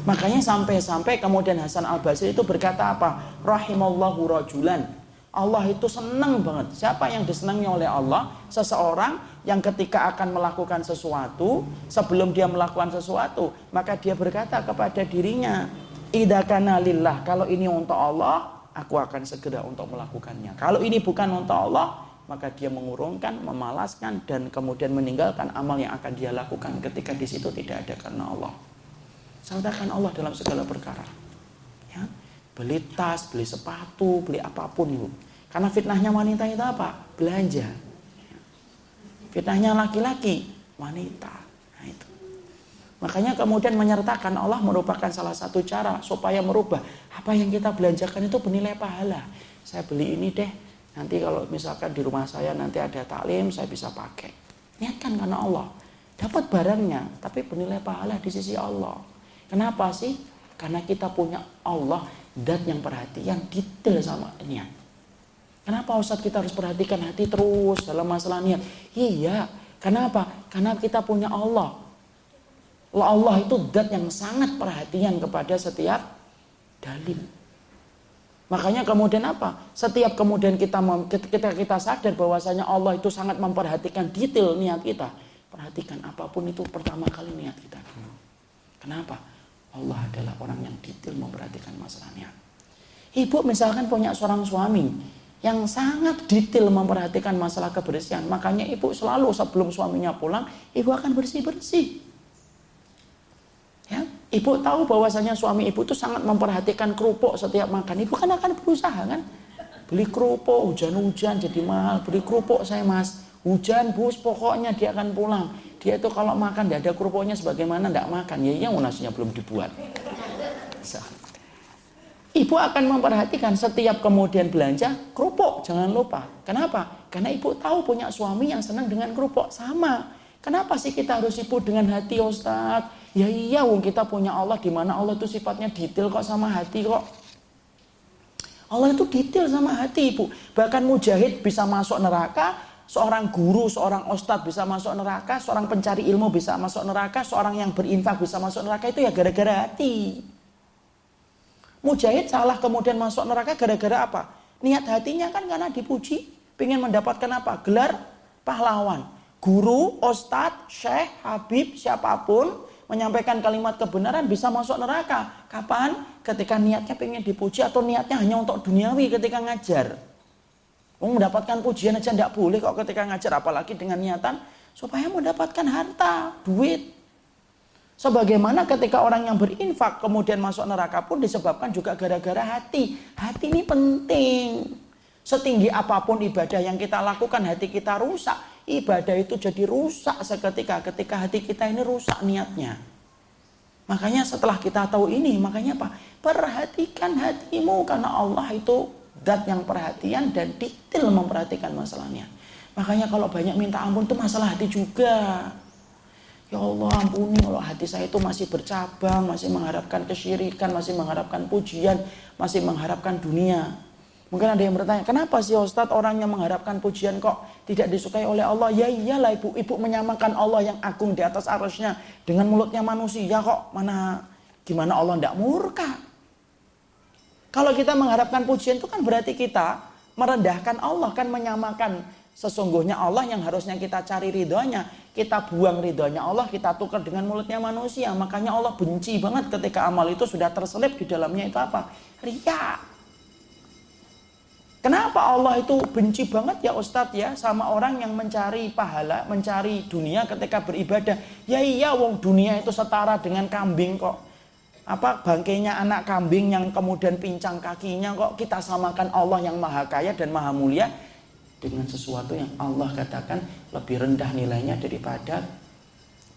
Makanya sampai-sampai kemudian Hasan Al Basri itu berkata apa? Rahimallahu rajulan. Allah itu senang banget. Siapa yang disenangi oleh Allah? Seseorang yang ketika akan melakukan sesuatu, sebelum dia melakukan sesuatu, maka dia berkata kepada dirinya, Ida kana lillah, kalau ini untuk Allah, aku akan segera untuk melakukannya. Kalau ini bukan untuk Allah, maka dia mengurungkan, memalaskan dan kemudian meninggalkan amal yang akan dia lakukan ketika di situ tidak ada karena Allah. Saltakan Allah dalam segala perkara. Ya. Beli tas, beli sepatu, beli apa pun itu. Karena fitnahnya wanita itu apa? Belanja. Fitnahnya laki-laki, wanita. Nah itu. Makanya kemudian menyertakan Allah merupakan salah satu cara supaya merubah apa yang kita belanjakan itu bernilai pahala. Saya beli ini deh, Nanti kalau misalkan di rumah saya nanti ada taklim, saya bisa pakai. Niatkan karena Allah. Dapat barangnya, tapi bernilai pahala di sisi Allah. Kenapa sih? Karena kita punya Allah dan yang perhatian detail sama niat. Kenapa Ustadz kita harus perhatikan hati terus dalam masalah niat? Iya, kenapa? Karena kita punya Allah. Allah itu dat yang sangat perhatian kepada setiap dalil. Makanya kemudian apa? Setiap kemudian kita kita kita sadar bahwasanya Allah itu sangat memperhatikan detail niat kita. Perhatikan apa pun itu pertama kali niat kita Kenapa? Allah adalah orang yang detail memperhatikan masalah niat. Ibu misalkan punya seorang suami yang sangat detail memperhatikan masalah kebersihan. Makanya ibu selalu sebelum suaminya pulang, ibu akan bersih-bersih. Ya, ibu tahu bahwasanya suami ibu itu sangat memperhatikan kerupuk setiap makan. Ibu kan akan berusaha kan? Beli kerupuk, hujan-hujan jadi mahal. Beli kerupuk saya mas, hujan bus pokoknya dia akan pulang. Dia itu kalau makan tidak ada kerupuknya sebagaimana tidak makan. Ya yang nasinya belum dibuat. Ibu akan memperhatikan setiap kemudian belanja kerupuk, jangan lupa. Kenapa? Karena ibu tahu punya suami yang senang dengan kerupuk sama. Kenapa sih kita harus ibu dengan hati Ustadz? Ya iya wong kita punya Allah di mana Allah itu sifatnya detail kok sama hati kok. Allah itu detail sama hati ibu. Bahkan mujahid bisa masuk neraka, seorang guru, seorang ustadz bisa masuk neraka, seorang pencari ilmu bisa masuk neraka, seorang yang berinfak bisa masuk neraka itu ya gara-gara hati. Mujahid salah kemudian masuk neraka gara-gara apa? Niat hatinya kan karena dipuji, ingin mendapatkan apa? Gelar pahlawan. Guru, ustadz, syekh, habib, siapa pun menyampaikan kalimat kebenaran bisa masuk neraka. Kapan? Ketika niatnya pengen dipuji atau niatnya hanya untuk duniawi ketika ngajar. Mau mendapatkan pujian aja tidak boleh kok ketika ngajar apalagi dengan niatan supaya mendapatkan harta, duit. Sebagaimana ketika orang yang berinfak kemudian masuk neraka pun disebabkan juga gara-gara hati. Hati ini penting. Setinggi apa pun ibadah yang kita lakukan hati kita rusak ibadah itu jadi rusak seketika ketika hati kita ini rusak niatnya. Makanya setelah kita tahu ini, makanya apa? Perhatikan hatimu karena Allah itu dat yang perhatian dan detail memperhatikan masalahnya. Makanya kalau banyak minta ampun itu masalah hati juga. Ya Allah ampuni kalau hati saya itu masih bercabang, masih mengharapkan kesyirikan, masih mengharapkan pujian, masih mengharapkan dunia. Mungkin ada yang bertanya, kenapa sih Ustadz orang yang mengharapkan pujian kok tidak disukai oleh Allah? Ya iyalah ibu, ibu menyamakan Allah yang agung di atas arusnya dengan mulutnya manusia kok. Mana gimana Allah tidak murka? Kalau kita mengharapkan pujian itu kan berarti kita merendahkan Allah kan menyamakan. Sesungguhnya Allah yang harusnya kita cari ridhonya. Kita buang ridhonya Allah kita tukar dengan mulutnya manusia. Makanya Allah benci banget ketika amal itu sudah terselip di dalamnya itu apa? Riak Kenapa Allah itu benci banget ya Ustadz ya sama orang yang mencari pahala, mencari dunia ketika beribadah. Ya iya wong dunia itu setara dengan kambing kok. Apa bangkainya anak kambing yang kemudian pincang kakinya kok kita samakan Allah yang maha kaya dan maha mulia dengan sesuatu yang Allah katakan lebih rendah nilainya daripada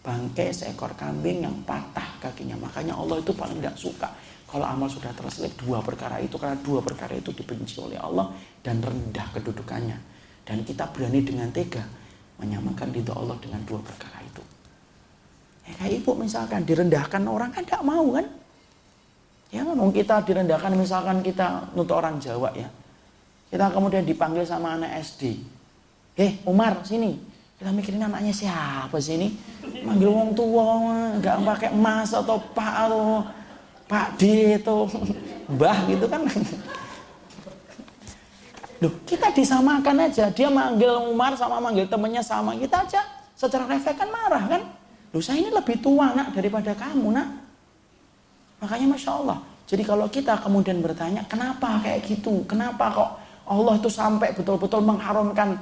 bangkai seekor kambing yang patah kakinya. Makanya Allah itu paling tidak suka Kalau amal sudah terselip dua perkara itu karena dua perkara itu dibenci oleh Allah dan rendah kedudukannya. Dan kita berani dengan tega menyamakan ridho Allah dengan dua perkara itu. Ya kayak ibu misalkan direndahkan orang kan tidak mau kan? Ya kan kita direndahkan misalkan kita untuk orang Jawa ya. Kita kemudian dipanggil sama anak SD. Eh Umar sini. Kita mikirin anaknya siapa sih ini? Manggil wong tua nggak pakai emas atau pak atau Pak D itu Mbah gitu kan. Loh, kita disamakan aja. Dia manggil Umar sama manggil temennya sama. Kita aja secara refleks kan marah kan. Loh, saya ini lebih tua nak daripada kamu nak. Makanya Masya Allah. Jadi kalau kita kemudian bertanya, kenapa kayak gitu? Kenapa kok Allah itu sampai betul-betul mengharamkan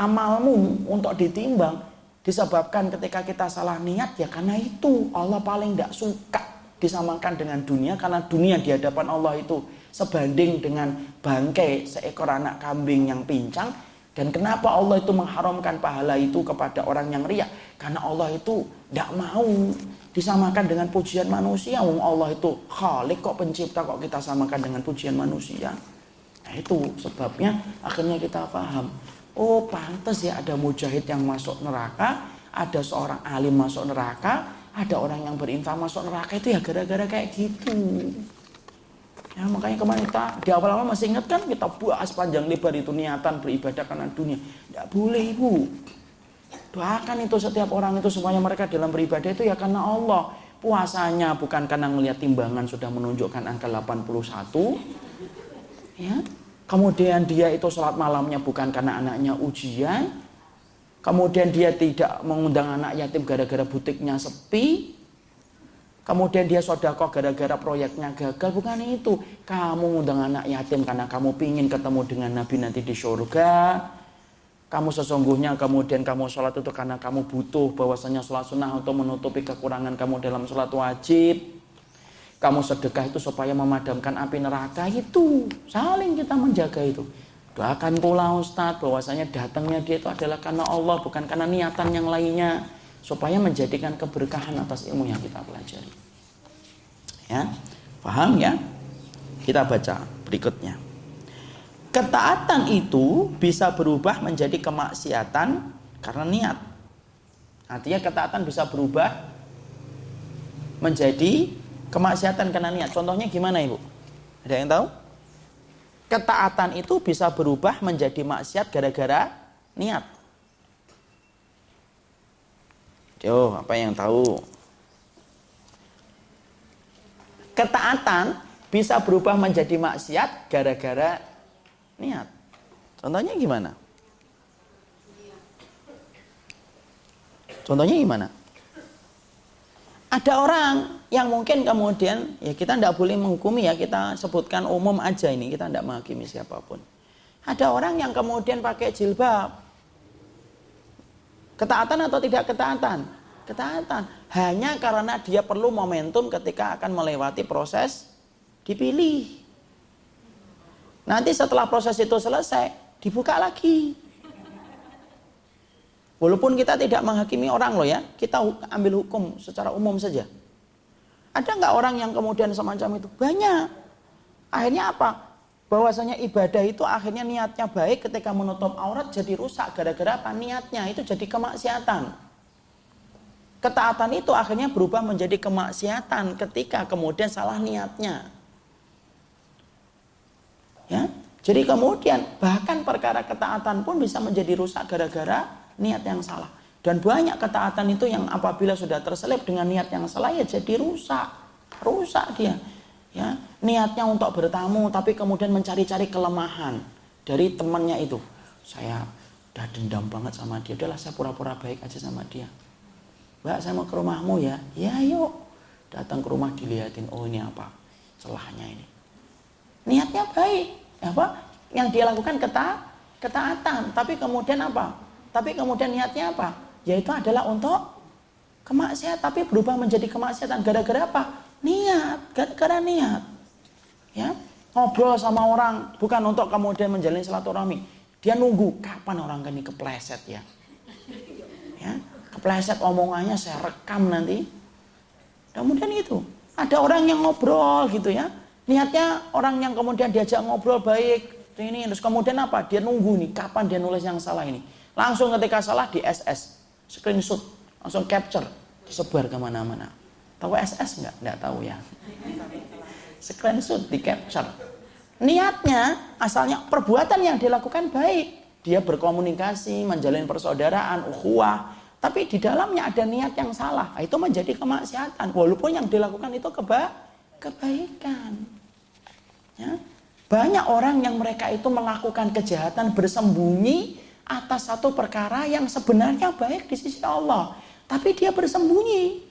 amalmu untuk ditimbang? Disebabkan ketika kita salah niat ya karena itu Allah paling tidak suka disamakan dengan dunia karena dunia di hadapan Allah itu sebanding dengan bangkai seekor anak kambing yang pincang dan kenapa Allah itu mengharamkan pahala itu kepada orang yang riak? Karena Allah itu tidak mau disamakan dengan pujian manusia. Wong Allah itu khalik kok pencipta kok kita samakan dengan pujian manusia? Nah itu sebabnya akhirnya kita paham. Oh pantas ya ada mujahid yang masuk neraka ada seorang alim masuk neraka ada orang yang berinfak masuk neraka. Itu ya gara-gara kayak gitu. Ya makanya kemarin kita di awal-awal masih ingat kan kita bahas panjang lebar itu niatan beribadah karena dunia. Tidak boleh ibu. Doakan itu setiap orang itu supaya mereka dalam beribadah itu ya karena Allah. Puasanya bukan karena melihat timbangan sudah menunjukkan angka 81. Ya. Kemudian dia itu sholat malamnya bukan karena anaknya ujian, Kemudian dia tidak mengundang anak yatim gara-gara butiknya sepi. Kemudian dia sodako gara-gara proyeknya gagal. Bukan itu. Kamu mengundang anak yatim karena kamu pingin ketemu dengan Nabi nanti di surga. Kamu sesungguhnya kemudian kamu sholat itu karena kamu butuh bahwasanya sholat sunnah untuk menutupi kekurangan kamu dalam sholat wajib. Kamu sedekah itu supaya memadamkan api neraka itu. Saling kita menjaga itu. Doakan pula Ustadz bahwasanya datangnya dia itu adalah karena Allah bukan karena niatan yang lainnya supaya menjadikan keberkahan atas ilmu yang kita pelajari. Ya, paham ya? Kita baca berikutnya. Ketaatan itu bisa berubah menjadi kemaksiatan karena niat. Artinya ketaatan bisa berubah menjadi kemaksiatan karena niat. Contohnya gimana Ibu? Ada yang tahu? ketaatan itu bisa berubah menjadi maksiat gara-gara niat. Yo, apa yang tahu? Ketaatan bisa berubah menjadi maksiat gara-gara niat. Contohnya gimana? Contohnya gimana? Ada orang yang mungkin kemudian ya kita tidak boleh menghukumi ya kita sebutkan umum aja ini kita tidak menghakimi siapa pun. Ada orang yang kemudian pakai jilbab. Ketaatan atau tidak ketaatan? Ketaatan. Hanya karena dia perlu momentum ketika akan melewati proses dipilih. Nanti setelah proses itu selesai, dibuka lagi. Walaupun kita tidak menghakimi orang loh ya, kita ambil hukum secara umum saja. Ada nggak orang yang kemudian semacam itu? Banyak. Akhirnya apa? Bahwasanya ibadah itu akhirnya niatnya baik ketika menutup aurat jadi rusak. Gara-gara apa? Niatnya itu jadi kemaksiatan. Ketaatan itu akhirnya berubah menjadi kemaksiatan ketika kemudian salah niatnya. Ya, jadi kemudian bahkan perkara ketaatan pun bisa menjadi rusak gara-gara niat yang salah. Dan banyak ketaatan itu yang apabila sudah terselip dengan niat yang salah ya jadi rusak. Rusak dia. Ya, niatnya untuk bertamu tapi kemudian mencari-cari kelemahan dari temannya itu. Saya udah dendam banget sama dia. Udahlah saya pura-pura baik aja sama dia. Mbak saya mau ke rumahmu ya. Ya yuk. Datang ke rumah dilihatin. Oh ini apa? Celahnya ini. Niatnya baik. Apa? Yang dia lakukan keta ketaatan. Tapi kemudian apa? Tapi kemudian niatnya apa? Yaitu adalah untuk kemaksiatan, tapi berubah menjadi kemaksiatan gara-gara apa? Niat, gara-gara niat. Ya, ngobrol sama orang bukan untuk kemudian menjalin silaturahmi. Dia nunggu kapan orang ini kepleset ya. Ya, kepleset omongannya saya rekam nanti. Kemudian itu Ada orang yang ngobrol gitu ya. Niatnya orang yang kemudian diajak ngobrol baik. Ini terus kemudian apa? Dia nunggu nih kapan dia nulis yang salah ini. Langsung ketika salah di SS, screenshot, langsung capture, disebar ke mana-mana. Tahu SS nggak? Nggak tahu ya. Screenshot, di capture. Niatnya asalnya perbuatan yang dilakukan baik. Dia berkomunikasi, menjalin persaudaraan, ukhuwah, tapi di dalamnya ada niat yang salah. Nah, itu menjadi kemaksiatan. Walaupun yang dilakukan itu keba kebaikan. Ya. Banyak orang yang mereka itu melakukan kejahatan bersembunyi atas satu perkara yang sebenarnya baik di sisi Allah. Tapi dia bersembunyi.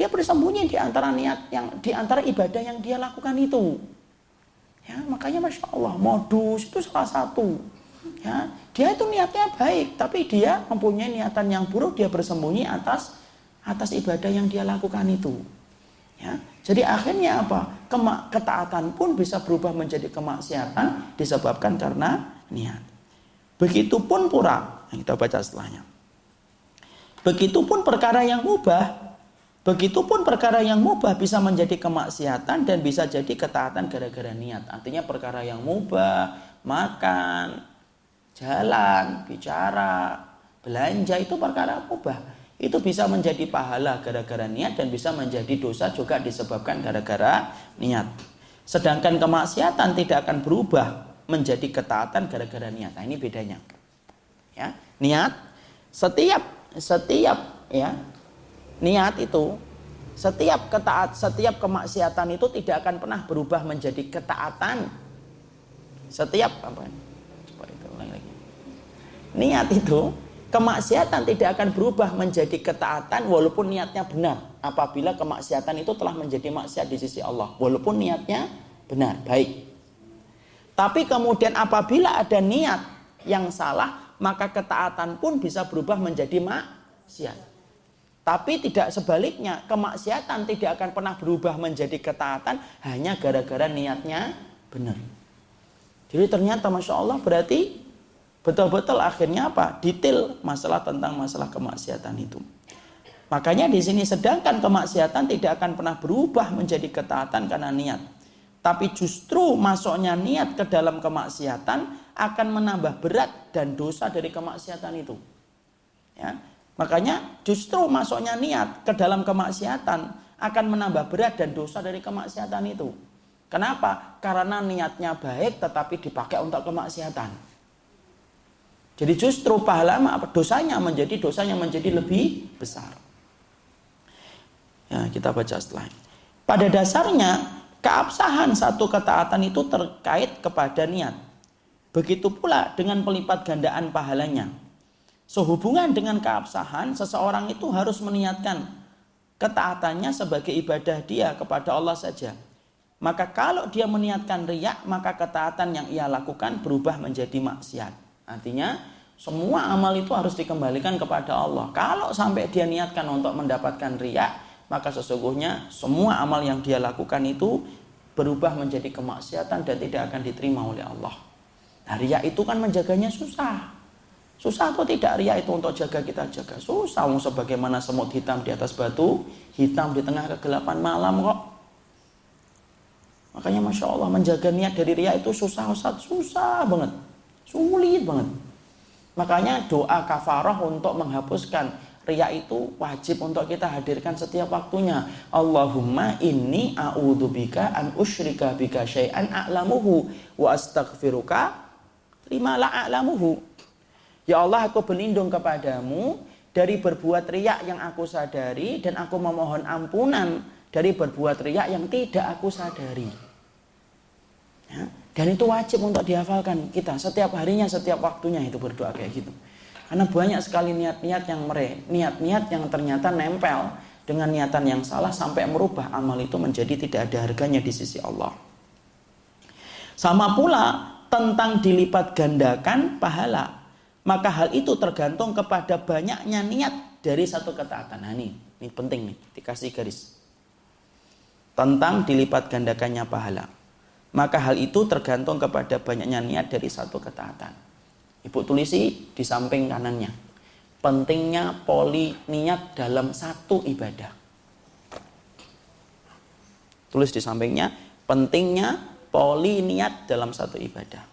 Dia bersembunyi di antara niat yang di antara ibadah yang dia lakukan itu. Ya, makanya masya Allah modus itu salah satu. Ya, dia itu niatnya baik, tapi dia mempunyai niatan yang buruk, dia bersembunyi atas atas ibadah yang dia lakukan itu. Ya, jadi akhirnya apa? Kema ketaatan pun bisa berubah menjadi kemaksiatan disebabkan karena niat. Begitupun pura, yang kita baca setelahnya. Begitupun perkara yang mubah, begitupun perkara yang mubah bisa menjadi kemaksiatan dan bisa jadi ketaatan gara-gara niat. Artinya perkara yang mubah, makan, jalan, bicara, belanja itu perkara mubah. Itu bisa menjadi pahala gara-gara niat dan bisa menjadi dosa juga disebabkan gara-gara niat. Sedangkan kemaksiatan tidak akan berubah menjadi ketaatan gara-gara niat. Nah, ini bedanya. Ya, niat setiap setiap ya niat itu setiap ketaat setiap kemaksiatan itu tidak akan pernah berubah menjadi ketaatan. Setiap apa? niat itu kemaksiatan tidak akan berubah menjadi ketaatan walaupun niatnya benar apabila kemaksiatan itu telah menjadi maksiat di sisi Allah walaupun niatnya benar baik tapi kemudian apabila ada niat yang salah maka ketaatan pun bisa berubah menjadi maksiat tapi tidak sebaliknya kemaksiatan tidak akan pernah berubah menjadi ketaatan hanya gara-gara niatnya benar jadi ternyata masya Allah berarti betul-betul akhirnya apa? Detail masalah tentang masalah kemaksiatan itu. Makanya di sini sedangkan kemaksiatan tidak akan pernah berubah menjadi ketaatan karena niat. Tapi justru masuknya niat ke dalam kemaksiatan akan menambah berat dan dosa dari kemaksiatan itu. Ya. Makanya justru masuknya niat ke dalam kemaksiatan akan menambah berat dan dosa dari kemaksiatan itu. Kenapa? Karena niatnya baik tetapi dipakai untuk kemaksiatan. Jadi justru pahala dosanya menjadi dosanya menjadi lebih besar. Ya, kita baca setelah. Pada dasarnya keabsahan satu ketaatan itu terkait kepada niat. Begitu pula dengan pelipat gandaan pahalanya. Sehubungan dengan keabsahan, seseorang itu harus meniatkan ketaatannya sebagai ibadah dia kepada Allah saja. Maka kalau dia meniatkan riak, maka ketaatan yang ia lakukan berubah menjadi maksiat. Artinya semua amal itu harus dikembalikan kepada Allah. Kalau sampai dia niatkan untuk mendapatkan riak, maka sesungguhnya semua amal yang dia lakukan itu berubah menjadi kemaksiatan dan tidak akan diterima oleh Allah. Nah, riak itu kan menjaganya susah. Susah atau tidak riak itu untuk jaga kita jaga? Susah, sebagaimana semut hitam di atas batu, hitam di tengah kegelapan malam kok. Makanya Masya Allah menjaga niat dari riak itu susah Ustaz, susah banget. Sulit banget. Makanya doa kafarah untuk menghapuskan ria itu wajib untuk kita hadirkan setiap waktunya. Allahumma inni a'udzubika an usyrika bika syai'an a'lamuhu wa astaghfiruka lima la a'lamuhu. Ya Allah, aku berlindung kepadamu dari berbuat riak yang aku sadari dan aku memohon ampunan dari berbuat riak yang tidak aku sadari. Ya. Dan itu wajib untuk dihafalkan kita setiap harinya, setiap waktunya itu berdoa kayak gitu. Karena banyak sekali niat-niat yang mere, niat-niat yang ternyata nempel dengan niatan yang salah sampai merubah amal itu menjadi tidak ada harganya di sisi Allah. Sama pula tentang dilipat gandakan pahala. Maka hal itu tergantung kepada banyaknya niat dari satu ketaatan. Nah ini, ini penting nih, dikasih garis. Tentang dilipat gandakannya pahala. Maka hal itu tergantung kepada banyaknya niat dari satu ketaatan. Ibu tulisi di samping kanannya. Pentingnya poli niat dalam satu ibadah. Tulis di sampingnya pentingnya poli niat dalam satu ibadah.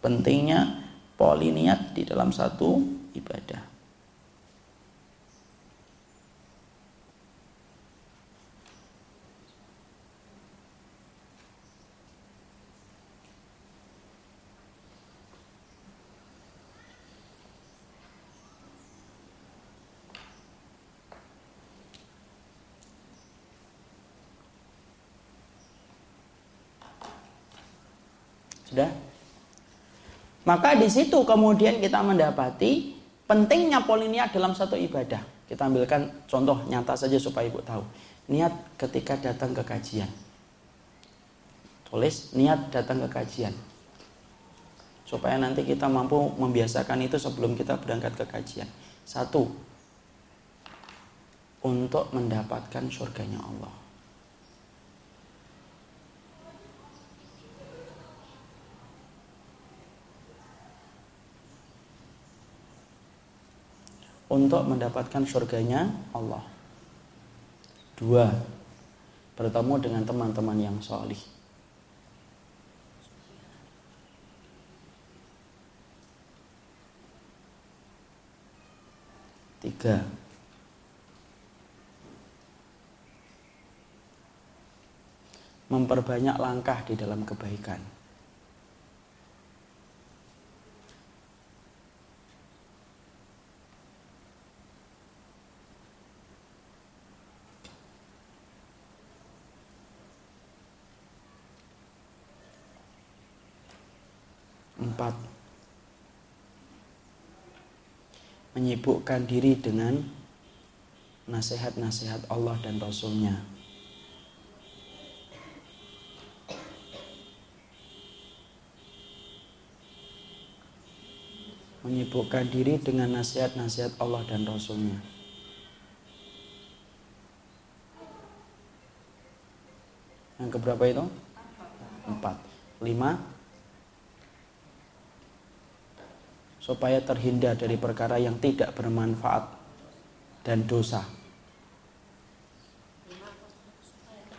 Pentingnya poli niat di dalam satu ibadah. Sudah? Maka di situ kemudian kita mendapati pentingnya poliniat dalam satu ibadah. Kita ambilkan contoh nyata saja supaya Ibu tahu. Niat ketika datang ke kajian. Tulis niat datang ke kajian. Supaya nanti kita mampu membiasakan itu sebelum kita berangkat ke kajian. Satu, untuk mendapatkan surganya Allah. Untuk mendapatkan surganya Allah. Dua, bertemu dengan teman-teman yang solih. Tiga, memperbanyak langkah di dalam kebaikan. Empat, menyibukkan diri dengan nasihat-nasihat Allah dan Rasulnya. Menyibukkan diri dengan nasihat-nasihat Allah dan Rasulnya. Yang keberapa itu? Empat. Lima, supaya terhindar dari perkara yang tidak bermanfaat dan dosa.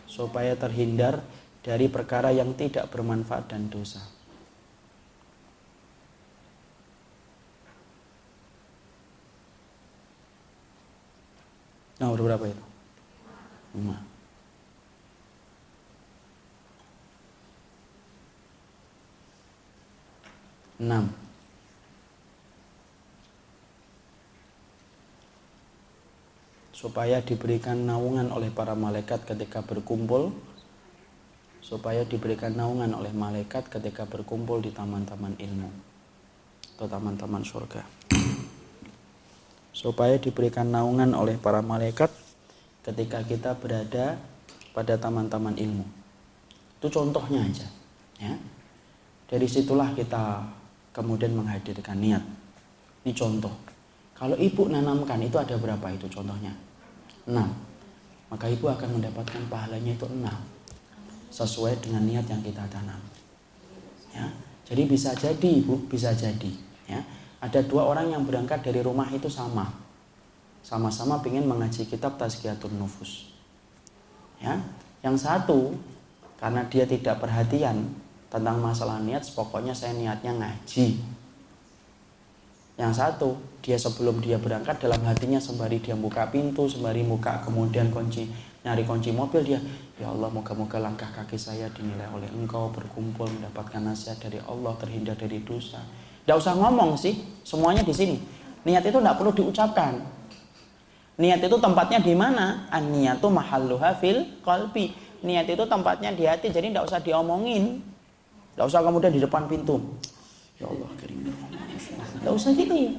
Supaya terhindar dari perkara yang tidak bermanfaat dan dosa. Nah, berapa itu? Lima. Enam. Supaya diberikan naungan oleh para malaikat ketika berkumpul supaya diberikan naungan oleh malaikat ketika berkumpul di taman-taman ilmu atau taman-taman surga. Supaya diberikan naungan oleh para malaikat ketika kita berada pada taman-taman ilmu. Itu contohnya aja ya. Dari situlah kita kemudian menghadirkan niat. Ini contoh. Kalau ibu nanamkan itu ada berapa itu contohnya 6 maka ibu akan mendapatkan pahalanya itu 6 sesuai dengan niat yang kita tanam. Ya. Jadi bisa jadi ibu bisa jadi. Ya. Ada dua orang yang berangkat dari rumah itu sama. Sama-sama ingin mengaji kitab Tazkiyatun Nufus. Ya. Yang satu karena dia tidak perhatian tentang masalah niat pokoknya saya niatnya ngaji yang satu, dia sebelum dia berangkat dalam hatinya sembari dia buka pintu, sembari buka kemudian kunci nyari kunci mobil dia, ya Allah moga-moga langkah kaki saya dinilai oleh engkau berkumpul mendapatkan nasihat dari Allah terhindar dari dosa. Tidak usah ngomong sih, semuanya di sini. Niat itu tidak perlu diucapkan. Niat itu tempatnya di mana? An niatu mahalluha fil qalbi. Niat itu tempatnya di hati, jadi tidak usah diomongin. Tidak usah kemudian di depan pintu. Ya Allah, kirim Gak usah gitu ya.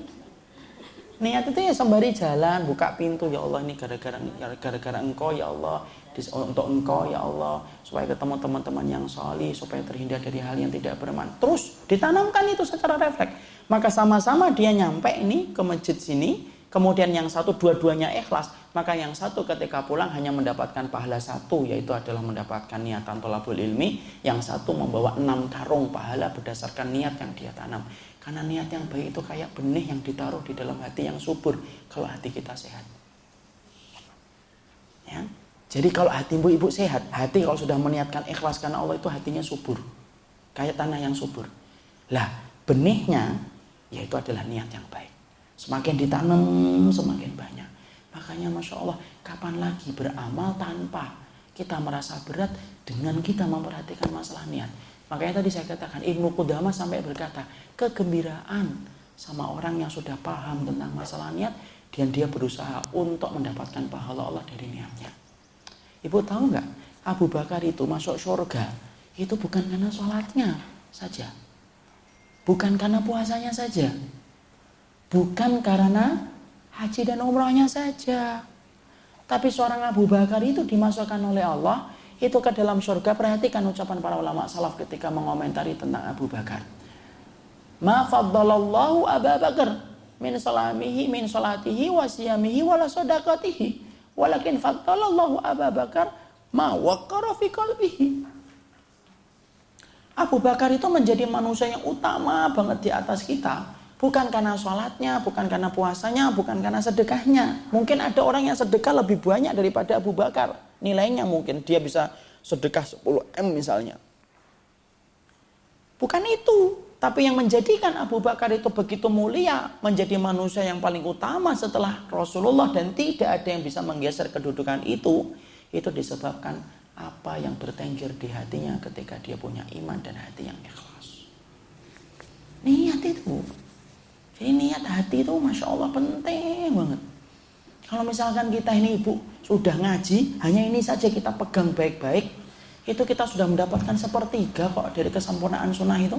Niat itu ya sembari jalan, buka pintu ya Allah ini gara-gara gara-gara engkau ya Allah untuk engkau ya Allah supaya ketemu teman-teman yang solih supaya terhindar dari hal yang tidak bermanfaat. Terus ditanamkan itu secara refleks. Maka sama-sama dia nyampe ini ke masjid sini, kemudian yang satu dua-duanya ikhlas, maka yang satu ketika pulang hanya mendapatkan pahala satu yaitu adalah mendapatkan niatan tolabul ilmi, yang satu membawa enam karung pahala berdasarkan niat yang dia tanam. Karena niat yang baik itu kayak benih yang ditaruh di dalam hati yang subur kalau hati kita sehat. Ya. Jadi kalau hati ibu-ibu sehat, hati kalau sudah meniatkan ikhlas karena Allah itu hatinya subur. Kayak tanah yang subur. Lah, benihnya yaitu adalah niat yang baik. Semakin ditanam, semakin banyak. Makanya Masya Allah, kapan lagi beramal tanpa kita merasa berat dengan kita memperhatikan masalah niat. Makanya tadi saya katakan, Ibnu Qudamah sampai berkata, kegembiraan sama orang yang sudah paham tentang masalah niat, dan dia berusaha untuk mendapatkan pahala Allah dari niatnya. Ibu tahu nggak? Abu Bakar itu masuk surga itu bukan karena sholatnya saja, bukan karena puasanya saja, bukan karena haji dan umrohnya saja. Tapi seorang Abu Bakar itu dimasukkan oleh Allah itu ke dalam surga. Perhatikan ucapan para ulama salaf ketika mengomentari tentang Abu Bakar. Ma faddalallahu Abu Bakar min salamihi min salatihi wa siyamihi wa sadaqatihi Walakin faddalallahu Abu Bakar ma waqara fi qalbihi. Abu Bakar itu menjadi manusia yang utama banget di atas kita. Bukan karena sholatnya, bukan karena puasanya, bukan karena sedekahnya. Mungkin ada orang yang sedekah lebih banyak daripada Abu Bakar. Nilainya mungkin dia bisa sedekah 10 M misalnya. Bukan itu. Tapi yang menjadikan Abu Bakar itu begitu mulia, menjadi manusia yang paling utama setelah Rasulullah dan tidak ada yang bisa menggeser kedudukan itu, itu disebabkan apa yang bertengger di hatinya ketika dia punya iman dan hati yang ikhlas. Niat itu. Jadi niat hati itu Masya Allah penting banget. Kalau misalkan kita ini ibu sudah ngaji, hanya ini saja kita pegang baik-baik, itu kita sudah mendapatkan sepertiga kok dari kesempurnaan sunnah itu.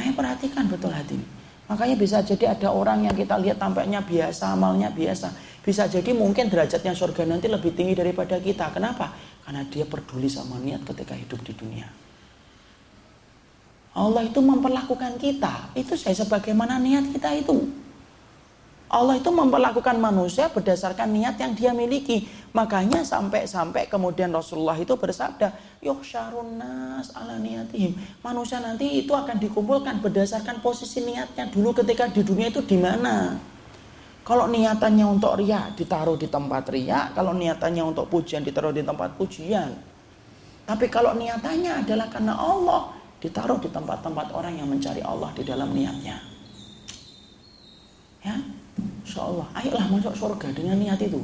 Ayo perhatikan betul hati. Makanya bisa jadi ada orang yang kita lihat tampaknya biasa, amalnya biasa. Bisa jadi mungkin derajatnya surga nanti lebih tinggi daripada kita. Kenapa? Karena dia peduli sama niat ketika hidup di dunia. Allah itu memperlakukan kita. Itu saya sebagaimana niat kita itu. Allah itu memperlakukan manusia berdasarkan niat yang dia miliki. Makanya sampai-sampai kemudian Rasulullah itu bersabda, Yoh nas ala niatihim. Manusia nanti itu akan dikumpulkan berdasarkan posisi niatnya dulu ketika di dunia itu di mana. Kalau niatannya untuk ria ditaruh di tempat ria, kalau niatannya untuk pujian ditaruh di tempat pujian. Tapi kalau niatannya adalah karena Allah, ditaruh di tempat-tempat orang yang mencari Allah di dalam niatnya. Ya, Insya Allah, ayolah masuk surga dengan niat itu.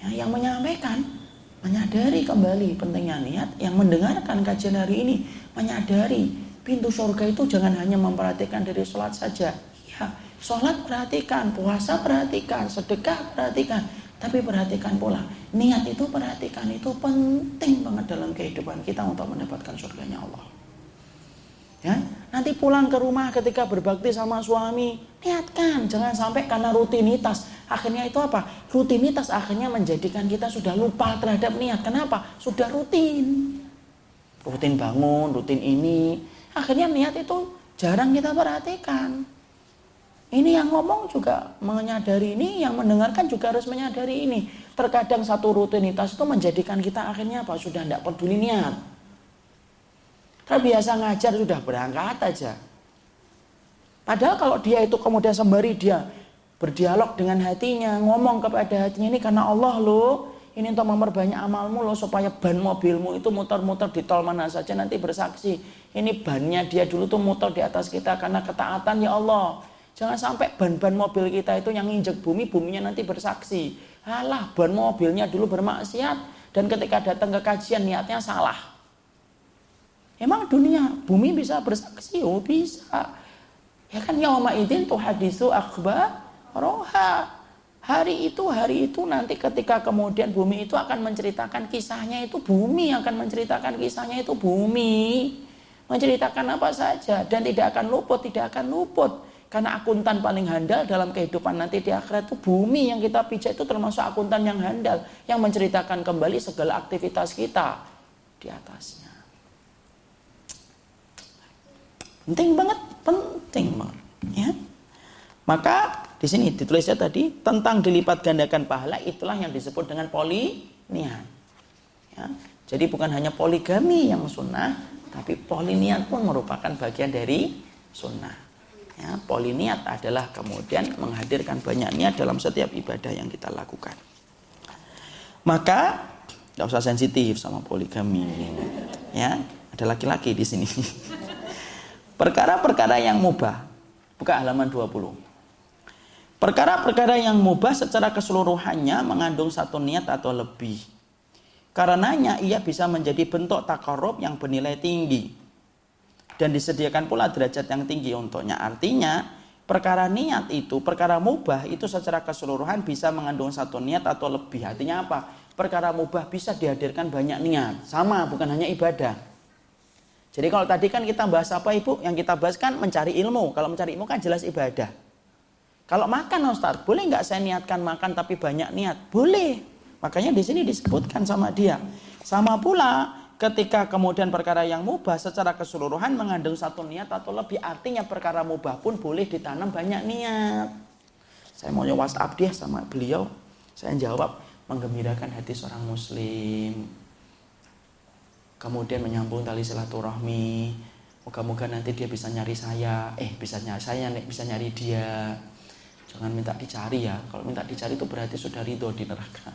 Ya, yang menyampaikan, menyadari kembali pentingnya niat, yang mendengarkan kajian hari ini, menyadari pintu surga itu jangan hanya memperhatikan dari sholat saja. Ya, sholat perhatikan, puasa perhatikan, sedekah perhatikan, tapi perhatikan pula, niat itu perhatikan, itu penting banget dalam kehidupan kita untuk mendapatkan surganya Allah. Ya, nanti pulang ke rumah ketika berbakti sama suami, niatkan, jangan sampai karena rutinitas. Akhirnya itu apa? Rutinitas akhirnya menjadikan kita sudah lupa terhadap niat. Kenapa? Sudah rutin. Rutin bangun, rutin ini. Akhirnya niat itu jarang kita perhatikan. Ini yang ngomong juga menyadari ini, yang mendengarkan juga harus menyadari ini. Terkadang satu rutinitas itu menjadikan kita akhirnya apa? Sudah tidak peduli niat. Kan biasa ngajar sudah berangkat aja. Padahal kalau dia itu kemudian sembari dia berdialog dengan hatinya, ngomong kepada hatinya ini karena Allah loh, ini untuk memperbanyak amalmu loh supaya ban mobilmu itu muter-muter di tol mana saja nanti bersaksi. Ini bannya dia dulu tuh muter di atas kita karena ketaatan ya Allah. Jangan sampai ban-ban mobil kita itu yang injek bumi, buminya nanti bersaksi. Alah, ban mobilnya dulu bermaksiat dan ketika datang ke kajian niatnya salah. Emang dunia bumi bisa bersaksi? Oh bisa. Ya kan yauma idin tuh hadisu akhbar roha. Hari itu, hari itu nanti ketika kemudian bumi itu akan menceritakan kisahnya itu bumi akan menceritakan kisahnya itu bumi. Menceritakan apa saja dan tidak akan luput, tidak akan luput. Karena akuntan paling handal dalam kehidupan nanti di akhirat itu bumi yang kita pijak itu termasuk akuntan yang handal. Yang menceritakan kembali segala aktivitas kita di atasnya. Penting banget, penting banget. Ya. Maka di sini ditulisnya tadi tentang dilipat gandakan pahala itulah yang disebut dengan poliniat. Ya. Jadi bukan hanya poligami yang sunnah, tapi poliniat pun merupakan bagian dari sunnah. Ya, poliniat adalah kemudian menghadirkan banyak niat dalam setiap ibadah yang kita lakukan. Maka nggak usah sensitif sama poligami. Ya, ada laki-laki di sini. Perkara-perkara yang mubah. Buka halaman 20. Perkara-perkara yang mubah secara keseluruhannya mengandung satu niat atau lebih. Karenanya ia bisa menjadi bentuk takarub yang bernilai tinggi. Dan disediakan pula derajat yang tinggi untuknya. Artinya perkara niat itu, perkara mubah itu secara keseluruhan bisa mengandung satu niat atau lebih. Artinya apa? Perkara mubah bisa dihadirkan banyak niat. Sama, bukan hanya ibadah. Jadi kalau tadi kan kita bahas apa ibu? Yang kita bahas kan mencari ilmu. Kalau mencari ilmu kan jelas ibadah. Kalau makan Ustaz, boleh nggak saya niatkan makan tapi banyak niat? Boleh. Makanya di sini disebutkan sama dia. Sama pula ketika kemudian perkara yang mubah secara keseluruhan mengandung satu niat atau lebih artinya perkara mubah pun boleh ditanam banyak niat. Saya mau WhatsApp dia sama beliau. Saya jawab menggembirakan hati seorang muslim. Kemudian menyambung tali silaturahmi. Moga-moga nanti dia bisa nyari saya, eh bisa nyari saya bisa nyari dia Jangan minta dicari ya. Kalau minta dicari itu berarti sudah ridho di neraka.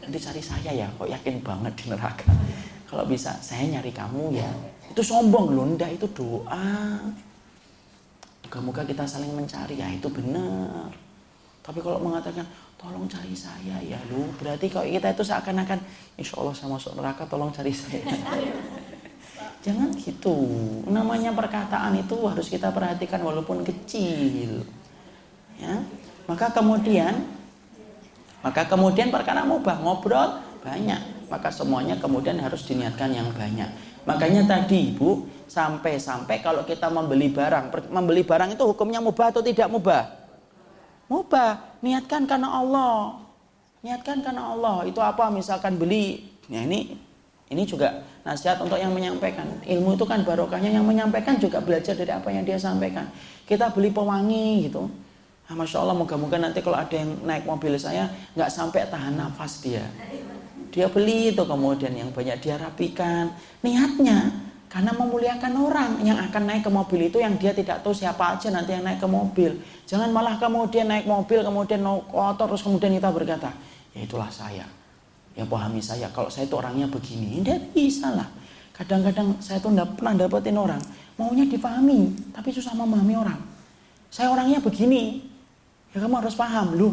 Nanti cari saya ya, kok yakin banget di neraka. Kalau bisa saya nyari kamu ya. Itu sombong loh, enggak itu doa. Moga-moga kita saling mencari ya, itu benar. Tapi kalau mengatakan tolong cari saya ya lu berarti kalau kita itu seakan-akan insya Allah saya masuk neraka tolong cari saya. Jangan gitu. Namanya perkataan itu harus kita perhatikan walaupun kecil ya. Maka kemudian maka kemudian perkara mubah ngobrol banyak. Maka semuanya kemudian harus diniatkan yang banyak. Makanya tadi ibu sampai-sampai kalau kita membeli barang membeli barang itu hukumnya mubah atau tidak mubah mubah niatkan karena Allah. Niatkan karena Allah. Itu apa? Misalkan beli. Ya ini ini juga nasihat untuk yang menyampaikan. Ilmu itu kan barokahnya. Yang menyampaikan juga belajar dari apa yang dia sampaikan. Kita beli pewangi gitu. Ah, Masya Allah moga-moga nanti kalau ada yang naik mobil saya nggak sampai tahan nafas dia. Dia beli itu kemudian yang banyak dia rapikan. Niatnya karena memuliakan orang yang akan naik ke mobil itu yang dia tidak tahu siapa aja nanti yang naik ke mobil. Jangan malah kemudian naik mobil kemudian kotor terus kemudian kita berkata, ya itulah saya. Ya pahami saya. Kalau saya itu orangnya begini, tidak bisa lah. Kadang-kadang saya tuh tidak pernah dapetin orang. Maunya dipahami, tapi susah memahami orang. Saya orangnya begini, Ya kamu harus paham, lu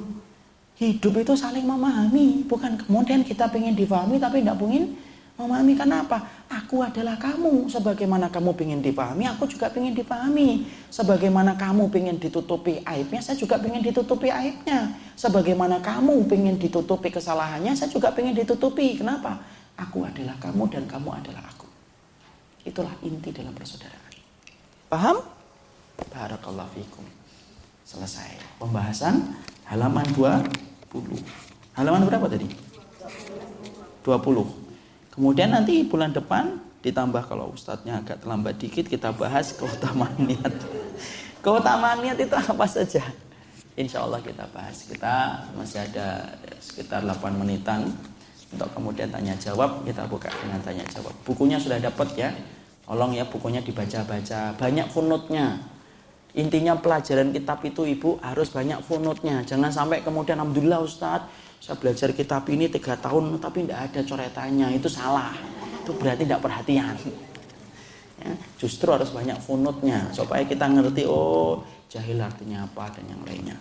hidup itu saling memahami, bukan kemudian kita pengen difahami tapi tidak pengen memahami kenapa? Aku adalah kamu, sebagaimana kamu pengen dipahami, aku juga pengen dipahami. Sebagaimana kamu pengen ditutupi aibnya, saya juga pengen ditutupi aibnya. Sebagaimana kamu pengen ditutupi kesalahannya, saya juga pengen ditutupi. Kenapa? Aku adalah kamu dan kamu adalah aku. Itulah inti dalam persaudaraan. Paham? Barakallahu fikum. Selesai. Pembahasan halaman 20. Halaman berapa tadi? 20. Kemudian nanti bulan depan ditambah kalau ustadznya agak terlambat dikit kita bahas keutamaan niat. Keutamaan niat itu apa saja? Insya Allah kita bahas. Kita masih ada sekitar 8 menitan untuk kemudian tanya jawab. Kita buka dengan tanya jawab. Bukunya sudah dapat ya. Tolong ya bukunya dibaca-baca. Banyak funutnya Intinya pelajaran kitab itu ibu harus banyak funutnya. Jangan sampai kemudian Alhamdulillah Ustadz saya belajar kitab ini tiga tahun tapi tidak ada coretannya. Itu salah. Itu berarti tidak perhatian. Ya, justru harus banyak funutnya supaya kita ngerti oh jahil artinya apa dan yang lainnya.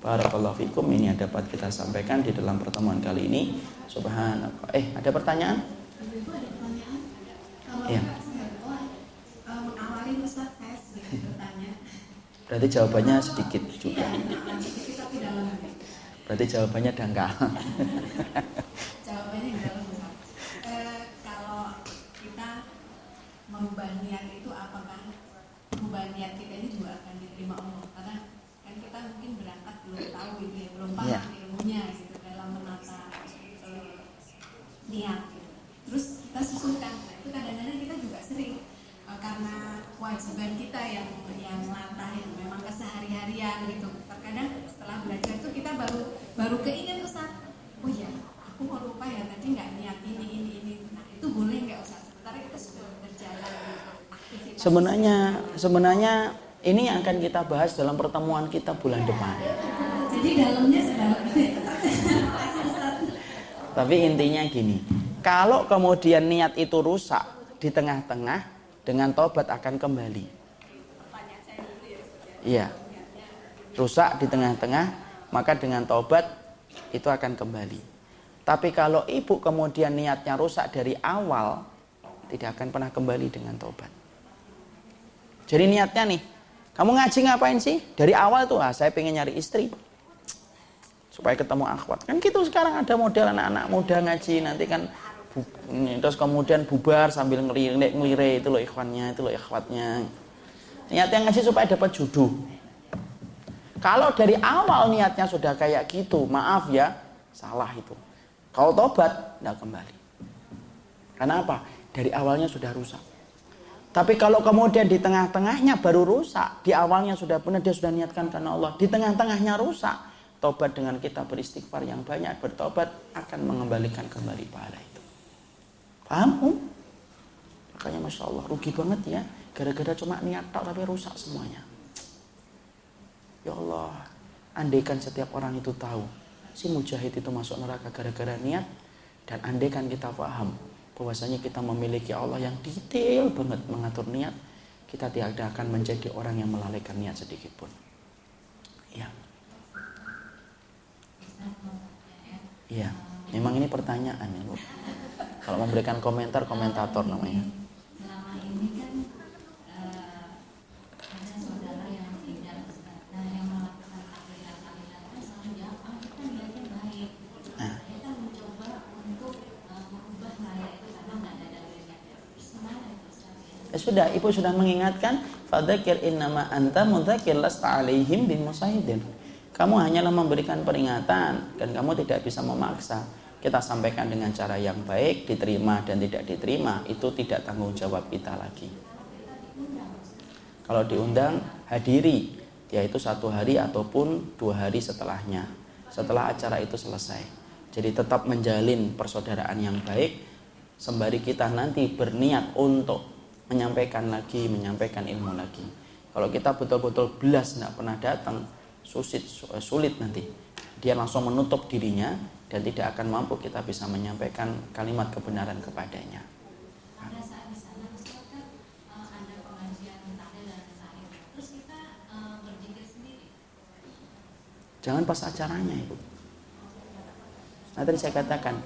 Barakallahu fikum ini yang dapat kita sampaikan di dalam pertemuan kali ini. Subhanallah. Eh, ada pertanyaan? Ya. Berarti jawabannya sedikit juga. Berarti jawabannya dangkal. jawabannya dalam eh, kalau kita mengubah niat itu apakah mengubah niat kita ini juga akan diterima Allah karena kan kita mungkin berangkat belum tahu gitu ya belum paham yeah. ilmunya gitu dalam menata uh, niat gitu. terus kita susulkan nah, itu kadang-kadang kita juga sering uh, karena kewajiban kita yang yang latah yang memang kesehari-harian gitu terkadang setelah belajar itu kita baru baru keinget Ustaz. Oh ya aku mau lupa ya tadi nggak niat ini ini ini. Nah itu boleh nggak Ustaz? Sementara kita sudah berjalan sebenarnya sebenarnya ini yang akan kita bahas dalam pertemuan kita bulan depan. Jadi dalamnya sedang Tapi intinya gini, kalau kemudian niat itu rusak di tengah-tengah, dengan tobat akan kembali. Iya. Rusak di tengah-tengah, maka dengan tobat itu akan kembali. Tapi kalau ibu kemudian niatnya rusak dari awal, tidak akan pernah kembali dengan tobat. Jadi niatnya nih, kamu ngaji ngapain sih? Dari awal tuh, ah, saya pengen nyari istri supaya ketemu akhwat kan gitu sekarang ada model anak-anak muda ngaji nanti kan bu, terus kemudian bubar sambil ngelirik ngelire itu loh ikhwannya itu loh ikhwatnya niatnya ngaji supaya dapat jodoh kalau dari awal niatnya sudah kayak gitu maaf ya salah itu. Kalau tobat tidak kembali. Karena apa? Dari awalnya sudah rusak. Tapi kalau kemudian di tengah-tengahnya baru rusak, di awalnya sudah benar dia sudah niatkan karena Allah, di tengah-tengahnya rusak, tobat dengan kita beristighfar yang banyak bertobat akan mengembalikan kembali pahala itu. Paham um? makanya masya Allah rugi banget ya. Gara-gara cuma niat tak tapi rusak semuanya ya Allah andaikan setiap orang itu tahu si mujahid itu masuk neraka gara-gara niat dan andaikan kita paham bahwasanya kita memiliki Allah yang detail banget mengatur niat kita tidak akan menjadi orang yang melalaikan niat sedikit pun ya Iya, memang ini pertanyaan ya. Kalau memberikan komentar, komentator namanya. Ya sudah, ibu sudah mengingatkan, fadzakir innama anta mudzakir lasta alaihim bin musahidin. Kamu hanyalah memberikan peringatan dan kamu tidak bisa memaksa. Kita sampaikan dengan cara yang baik, diterima dan tidak diterima, itu tidak tanggung jawab kita lagi. Kalau diundang, hadiri, yaitu satu hari ataupun dua hari setelahnya. Setelah acara itu selesai. Jadi tetap menjalin persaudaraan yang baik, sembari kita nanti berniat untuk menyampaikan lagi, menyampaikan ilmu lagi. Kalau kita betul-betul belas tidak pernah datang, sulit eh, sulit nanti dia langsung menutup dirinya dan tidak akan mampu kita bisa menyampaikan kalimat kebenaran kepadanya. Kan, eh, Jangan pas acaranya ibu. Nah tadi saya katakan,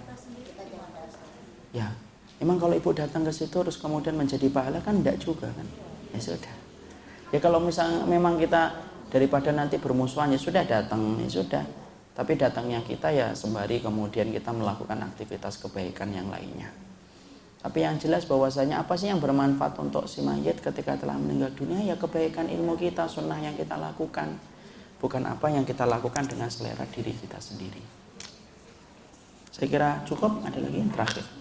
ya, emang kalau ibu datang ke situ terus kemudian menjadi pahala kan tidak juga kan? Ya sudah. Ya kalau misalnya memang kita daripada nanti bermusuhan ya sudah datang ya sudah. Tapi datangnya kita ya sembari kemudian kita melakukan aktivitas kebaikan yang lainnya. Tapi yang jelas bahwasanya apa sih yang bermanfaat untuk si mayit ketika telah meninggal dunia? Ya kebaikan ilmu kita sunnah yang kita lakukan. Bukan apa yang kita lakukan dengan selera diri kita sendiri. Saya kira cukup. Ada lagi yang terakhir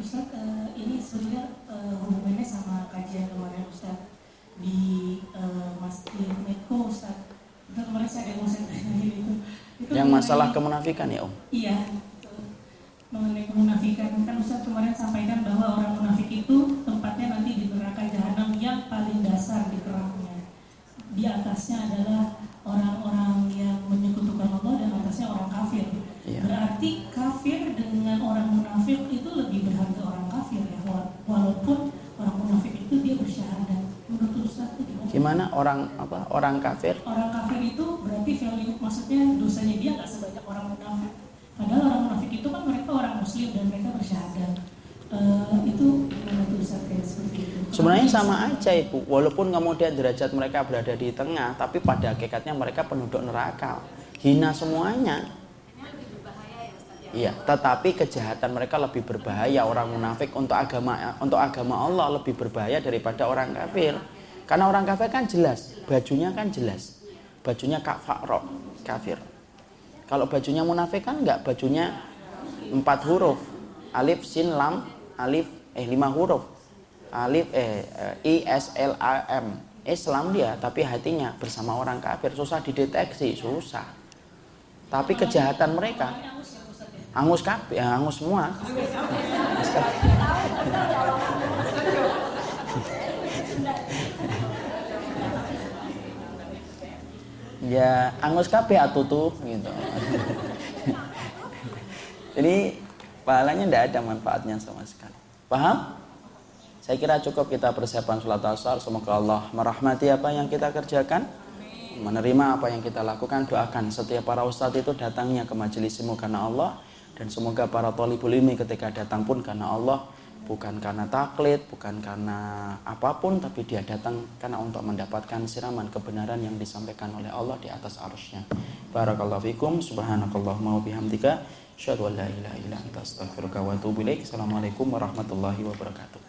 Ustaz, uh, ini sebenarnya uh, hubungannya sama kajian kemarin Ustaz di uh, Masjid Medco Ustaz. Itu kemarin saya emosi itu. itu. Yang masalah kemunafikan ya Om? Iya. Mengenai kemunafikan kan Ustaz kemarin sampaikan bahwa orang munafik itu tempatnya nanti di neraka jahanam yang paling dasar di keramnya. Di atasnya adalah orang-orang yang menyekutukan Allah dan atasnya orang kafir. Iya. Berarti kafir dengan orang munafik itu lebih berharga orang kafir ya walaupun orang munafik itu dia bersyahadat Gimana orang apa orang kafir? Orang kafir itu berarti value maksudnya dosanya dia nggak sebanyak orang munafik. Padahal orang munafik itu kan mereka orang muslim dan mereka bersyahadat. Uh, itu Sebenarnya sama aja ibu, walaupun kemudian derajat mereka berada di tengah, tapi pada hakikatnya mereka penduduk neraka, hina semuanya. Iya, tetapi kejahatan mereka lebih berbahaya orang munafik untuk agama untuk agama Allah lebih berbahaya daripada orang kafir. Karena orang kafir kan jelas, bajunya kan jelas. Bajunya kak fakro, kafir. Kalau bajunya munafik kan enggak, bajunya empat huruf. Alif, sin, lam, alif, eh lima huruf. Alif, eh, eh I, S, L, A, M. Islam dia, tapi hatinya bersama orang kafir. Susah dideteksi, susah. Tapi kejahatan mereka, angus kafir, ya, angus semua. Ya angus kabeh atutu gitu Jadi pahalanya tidak ada manfaatnya sama sekali. Paham? Saya kira cukup kita persiapan sholat asar. Semoga Allah merahmati apa yang kita kerjakan. Menerima apa yang kita lakukan. Doakan setiap para ustadz itu datangnya ke majelis ilmu karena Allah. Dan semoga para tolibul ilmi ketika datang pun karena Allah. Bukan karena taklid, bukan karena apa pun. Tapi dia datang karena untuk mendapatkan siraman kebenaran yang disampaikan oleh Allah di atas arusnya. Barakallahu fikum. Subhanakallahumma bihamdika. Asyhadu an la ilaha illa anta astaghfiruka wa atubu ilaik. Assalamualaikum warahmatullahi wabarakatuh.